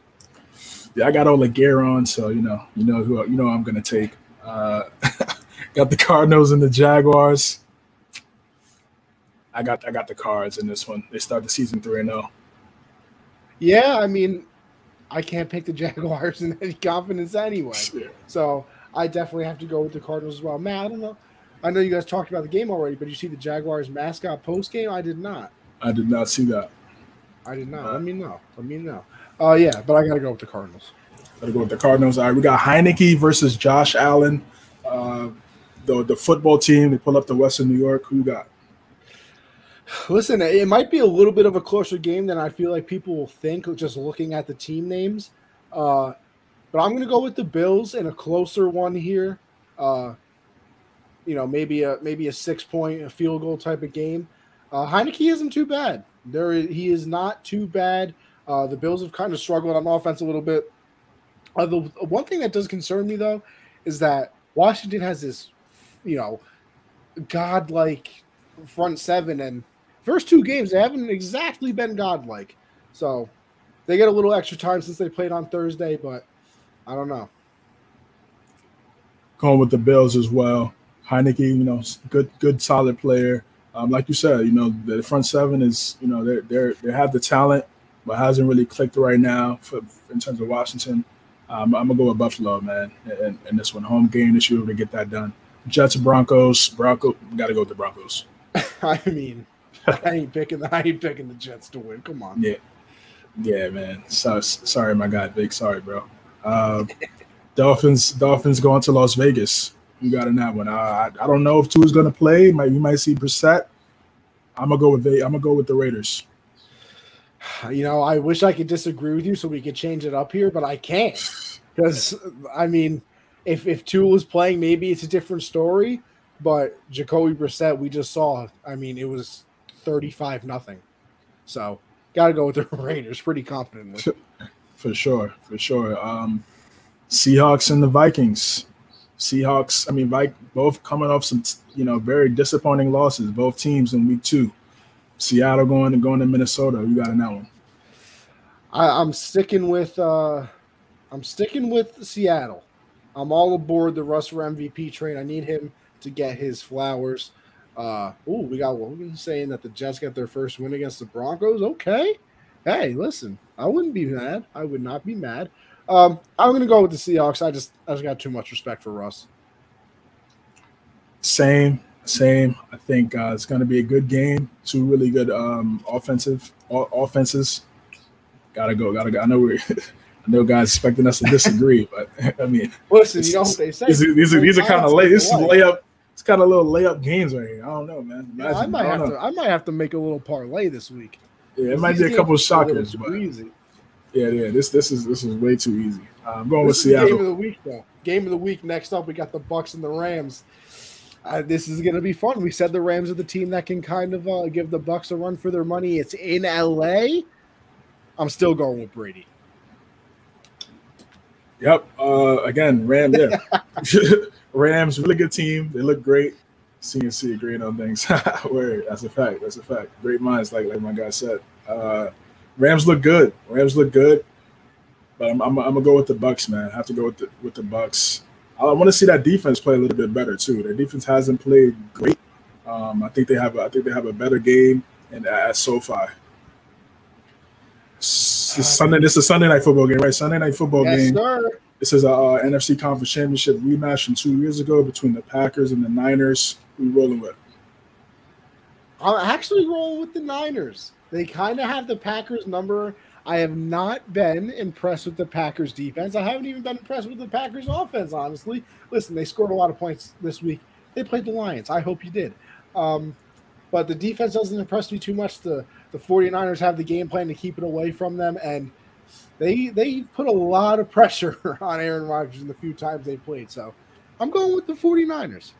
Yeah, I got all the gear on, so you know, you know who you know I'm gonna take. Uh, got the Cardinals and the Jaguars. I got I got the Cards in this one. They start the season three and oh. zero. Yeah, I mean, I can't pick the Jaguars in any confidence anyway. So I definitely have to go with the Cardinals as well. Matt, I don't know. I know you guys talked about the game already, but you see the Jaguars mascot post game? I did not. I did not see that. I did not. Let me know. Let me know. Oh yeah, but I got to go with the Cardinals. Gotta go with the Cardinals. All right, we got Heinicke versus Josh Allen. Uh, the the football team. They pull up to Western New York. Who you got? Listen, it might be a little bit of a closer game than I feel like people will think just looking at the team names. Uh, but I'm going to go with the Bills in a closer one here. Uh, you know, maybe a maybe a six point a field goal type of game. Uh, Heinicke isn't too bad. There, he is not too bad. Uh, the Bills have kind of struggled on offense a little bit. Uh, the one thing that does concern me though is that Washington has this, you know, godlike front seven, and first two games they haven't exactly been godlike. So they get a little extra time since they played on Thursday, but I don't know. Going with the Bills as well. Heinicke, you know, good, good, solid player. Um, like you said, you know, the front seven is, you know, they're they're they have the talent, but hasn't really clicked right now for, in terms of Washington. Um, I'm gonna go with Buffalo, man, and, and this one home game this year to get that done. Jets, Broncos, Bronco, got to go with the Broncos. I mean, I ain't picking the I ain't picking the Jets to win. Come on. Yeah, yeah, man. So, sorry, my guy, Vic. Sorry, bro. Uh, Dolphins, Dolphins going to Las Vegas. You got in that one. Uh, I, I don't know if Tua is going to play. Might you might see Brissett. I'm gonna go with the. I'm gonna go with the Raiders. You know, I wish I could disagree with you so we could change it up here, but I can't because I mean, if if Tua is playing, maybe it's a different story. But Jacoby Brissett, we just saw. I mean, it was 35 nothing. So got to go with the Raiders. Pretty confident with. For sure, for sure. Um, Seahawks and the Vikings. Seahawks. I mean, like both coming off some, you know, very disappointing losses. Both teams in week two. Seattle going and going to Minnesota. You got in that. I, am sticking with. uh I'm sticking with Seattle. I'm all aboard the Russell MVP train. I need him to get his flowers. Uh, oh, we got Logan saying that the Jets got their first win against the Broncos. Okay. Hey, listen, I wouldn't be mad. I would not be mad. Um, I'm gonna go with the Seahawks. I just I just got too much respect for Russ. Same, same. I think uh, it's gonna be a good game. Two really good um, offensive o- offenses. Gotta go. Gotta go. I know we're. I know guys expecting us to disagree, but I mean, listen, you know what they say. These are, these are, these are kind of lay. This is layup it's kind of little layup games right here. I don't know, man. Imagine, yeah, I might I have know. to. I might have to make a little parlay this week. Yeah, it might be a couple of shockers, but easy. Yeah, yeah. This this is this is way too easy. Uh, I'm going this with Seattle. Game of the week, though. Game of the week. Next up, we got the Bucs and the Rams. Uh, this is going to be fun. We said the Rams are the team that can kind of uh, give the Bucs a run for their money. It's in LA. I'm still going with Brady. Yep. Uh, again, Rams. Yeah. Rams, really good team. They look great. CNC agreeing on things. Word, that's a fact. That's a fact. Great minds, like like my guy said. Uh, Rams look good. Rams look good, but I'm, I'm, I'm, gonna go with the Bucs, man. I have to go with the with the Bucs. I want to see that defense play a little bit better too. Their defense hasn't played great. Um, I think they have. A, I think they have a better game and at SoFi. Sunday. This is a Sunday night football game, right? Sunday night football yes, game. Sir. This is a uh, NFC Conference Championship rematch from two years ago between the Packers and the Niners. We rolling with? I'm actually rolling with the Niners. They kind of have the Packers number. I have not been impressed with the Packers defense. I haven't even been impressed with the Packers offense, honestly. Listen, they scored a lot of points this week. They played the Lions. I hope you did. Um, but the defense doesn't impress me too much. The the 49ers have the game plan to keep it away from them and – they they put a lot of pressure on Aaron Rodgers in the few times they played. So I'm going with the 49ers.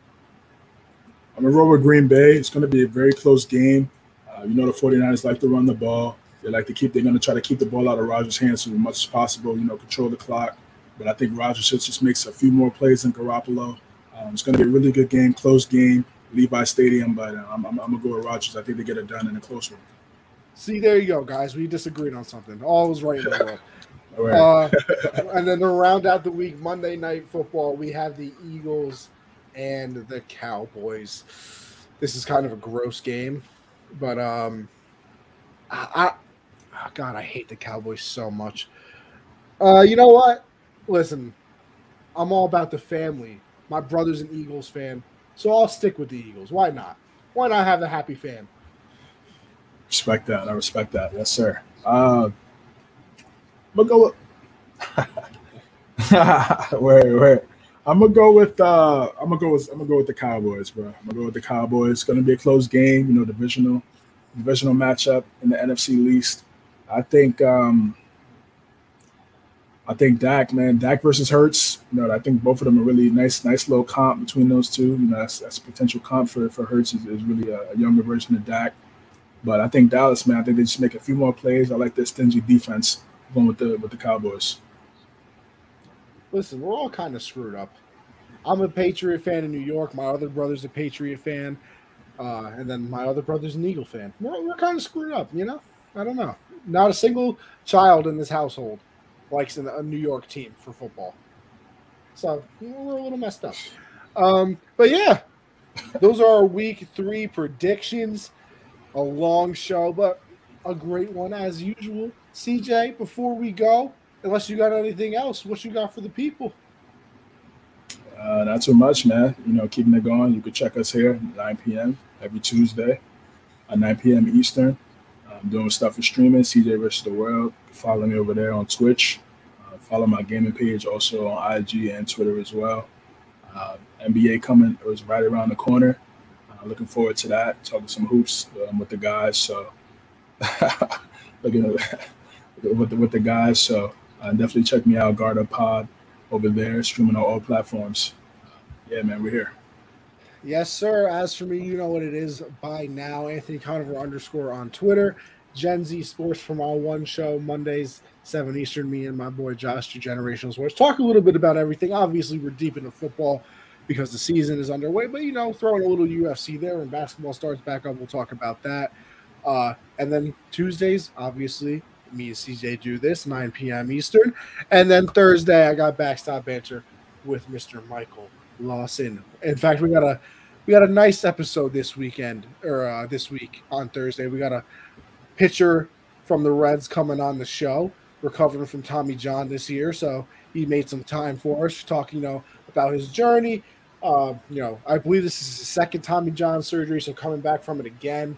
I'm to roll with Green Bay. It's going to be a very close game. Uh, you know the 49ers like to run the ball. They like to keep. They're going to try to keep the ball out of Rodgers' hands as much as possible. You know, control the clock. But I think Rodgers just makes a few more plays than Garoppolo. Um, it's going to be a really good game, close game, Levi Stadium. But uh, I'm, I'm, I'm going to go with Rodgers. I think they get it done in a close one. See, there you go, guys. We disagreed on something. All was right in the world. uh, and then to round out the week, Monday Night Football, we have the Eagles and the Cowboys. This is kind of a gross game, but um, I, I oh God, I hate the Cowboys so much. Uh, you know what? Listen, I'm all about the family. My brother's an Eagles fan, so I'll stick with the Eagles. Why not? Why not have a happy fan? Respect that. I respect that. Yes, sir. Uh, I'm go with where where I'm gonna go with uh I'm gonna go with I'm gonna go with the Cowboys, bro. I'm gonna go with the Cowboys. It's gonna be a close game, you know, divisional divisional matchup in the NFC least. I think um I think Dak, man, Dak versus Hurts. You know, I think both of them are really nice, nice little comp between those two. You know, that's, that's potential comp for for Hurts is, is really a, a younger version of Dak. But I think Dallas, man, I think they just make a few more plays. I like their stingy defense going with the with the Cowboys. Listen, we're all kind of screwed up. I'm a Patriot fan in New York. My other brother's a Patriot fan, uh, and then my other brother's an Eagle fan. We're, we're kind of screwed up, you know. I don't know. Not a single child in this household likes a New York team for football, so we're a little messed up. Um, but yeah, those are our week three predictions. A long show, but a great one as usual. CJ, before we go, unless you got anything else, what you got for the people? Uh, not too much, man. You know, keeping it going. You can check us here 9 p.m. every Tuesday at 9 p.m. Eastern. I'm doing stuff for streaming, CJ versus the World. Follow me over there on Twitch. Uh, follow my gaming page also on IG and Twitter as well. Uh, NBA coming it was right around the corner. Uh, looking forward to that. Talking some hoops um, with the guys. So looking with the, with the guys. So uh, definitely check me out, Guard Up Pod over there, streaming on all platforms. Yeah, man, we're here. Yes, sir. As for me, you know what it is by now. Anthony Conover underscore on Twitter. Gen Z Sports from All one show, Mondays, 7 Eastern. Me and my boy Josh, to Generational Sports. Talk a little bit about everything. Obviously, we're deep into football because the season is underway, but you know, throwing a little UFC there and basketball starts back up, we'll talk about that. Uh, and then Tuesdays, obviously, me and CJ do this 9 p.m. Eastern, and then Thursday I got backstop banter with Mr. Michael Lawson. In fact, we got a we got a nice episode this weekend or uh, this week on Thursday. We got a pitcher from the Reds coming on the show, recovering from Tommy John this year, so he made some time for us, talking you know about his journey. Uh, you know, I believe this is his second Tommy John surgery, so coming back from it again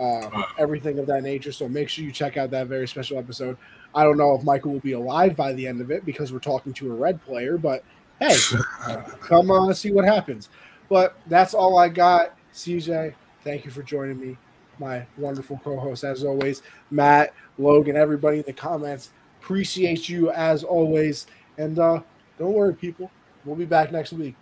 uh, everything of that nature. So make sure you check out that very special episode. I don't know if Michael will be alive by the end of it because we're talking to a red player, but hey, come on, see what happens. But that's all I got. CJ, thank you for joining me, my wonderful co-host as always. Matt, Logan, everybody in the comments, appreciate you as always. And uh, don't worry, people, we'll be back next week.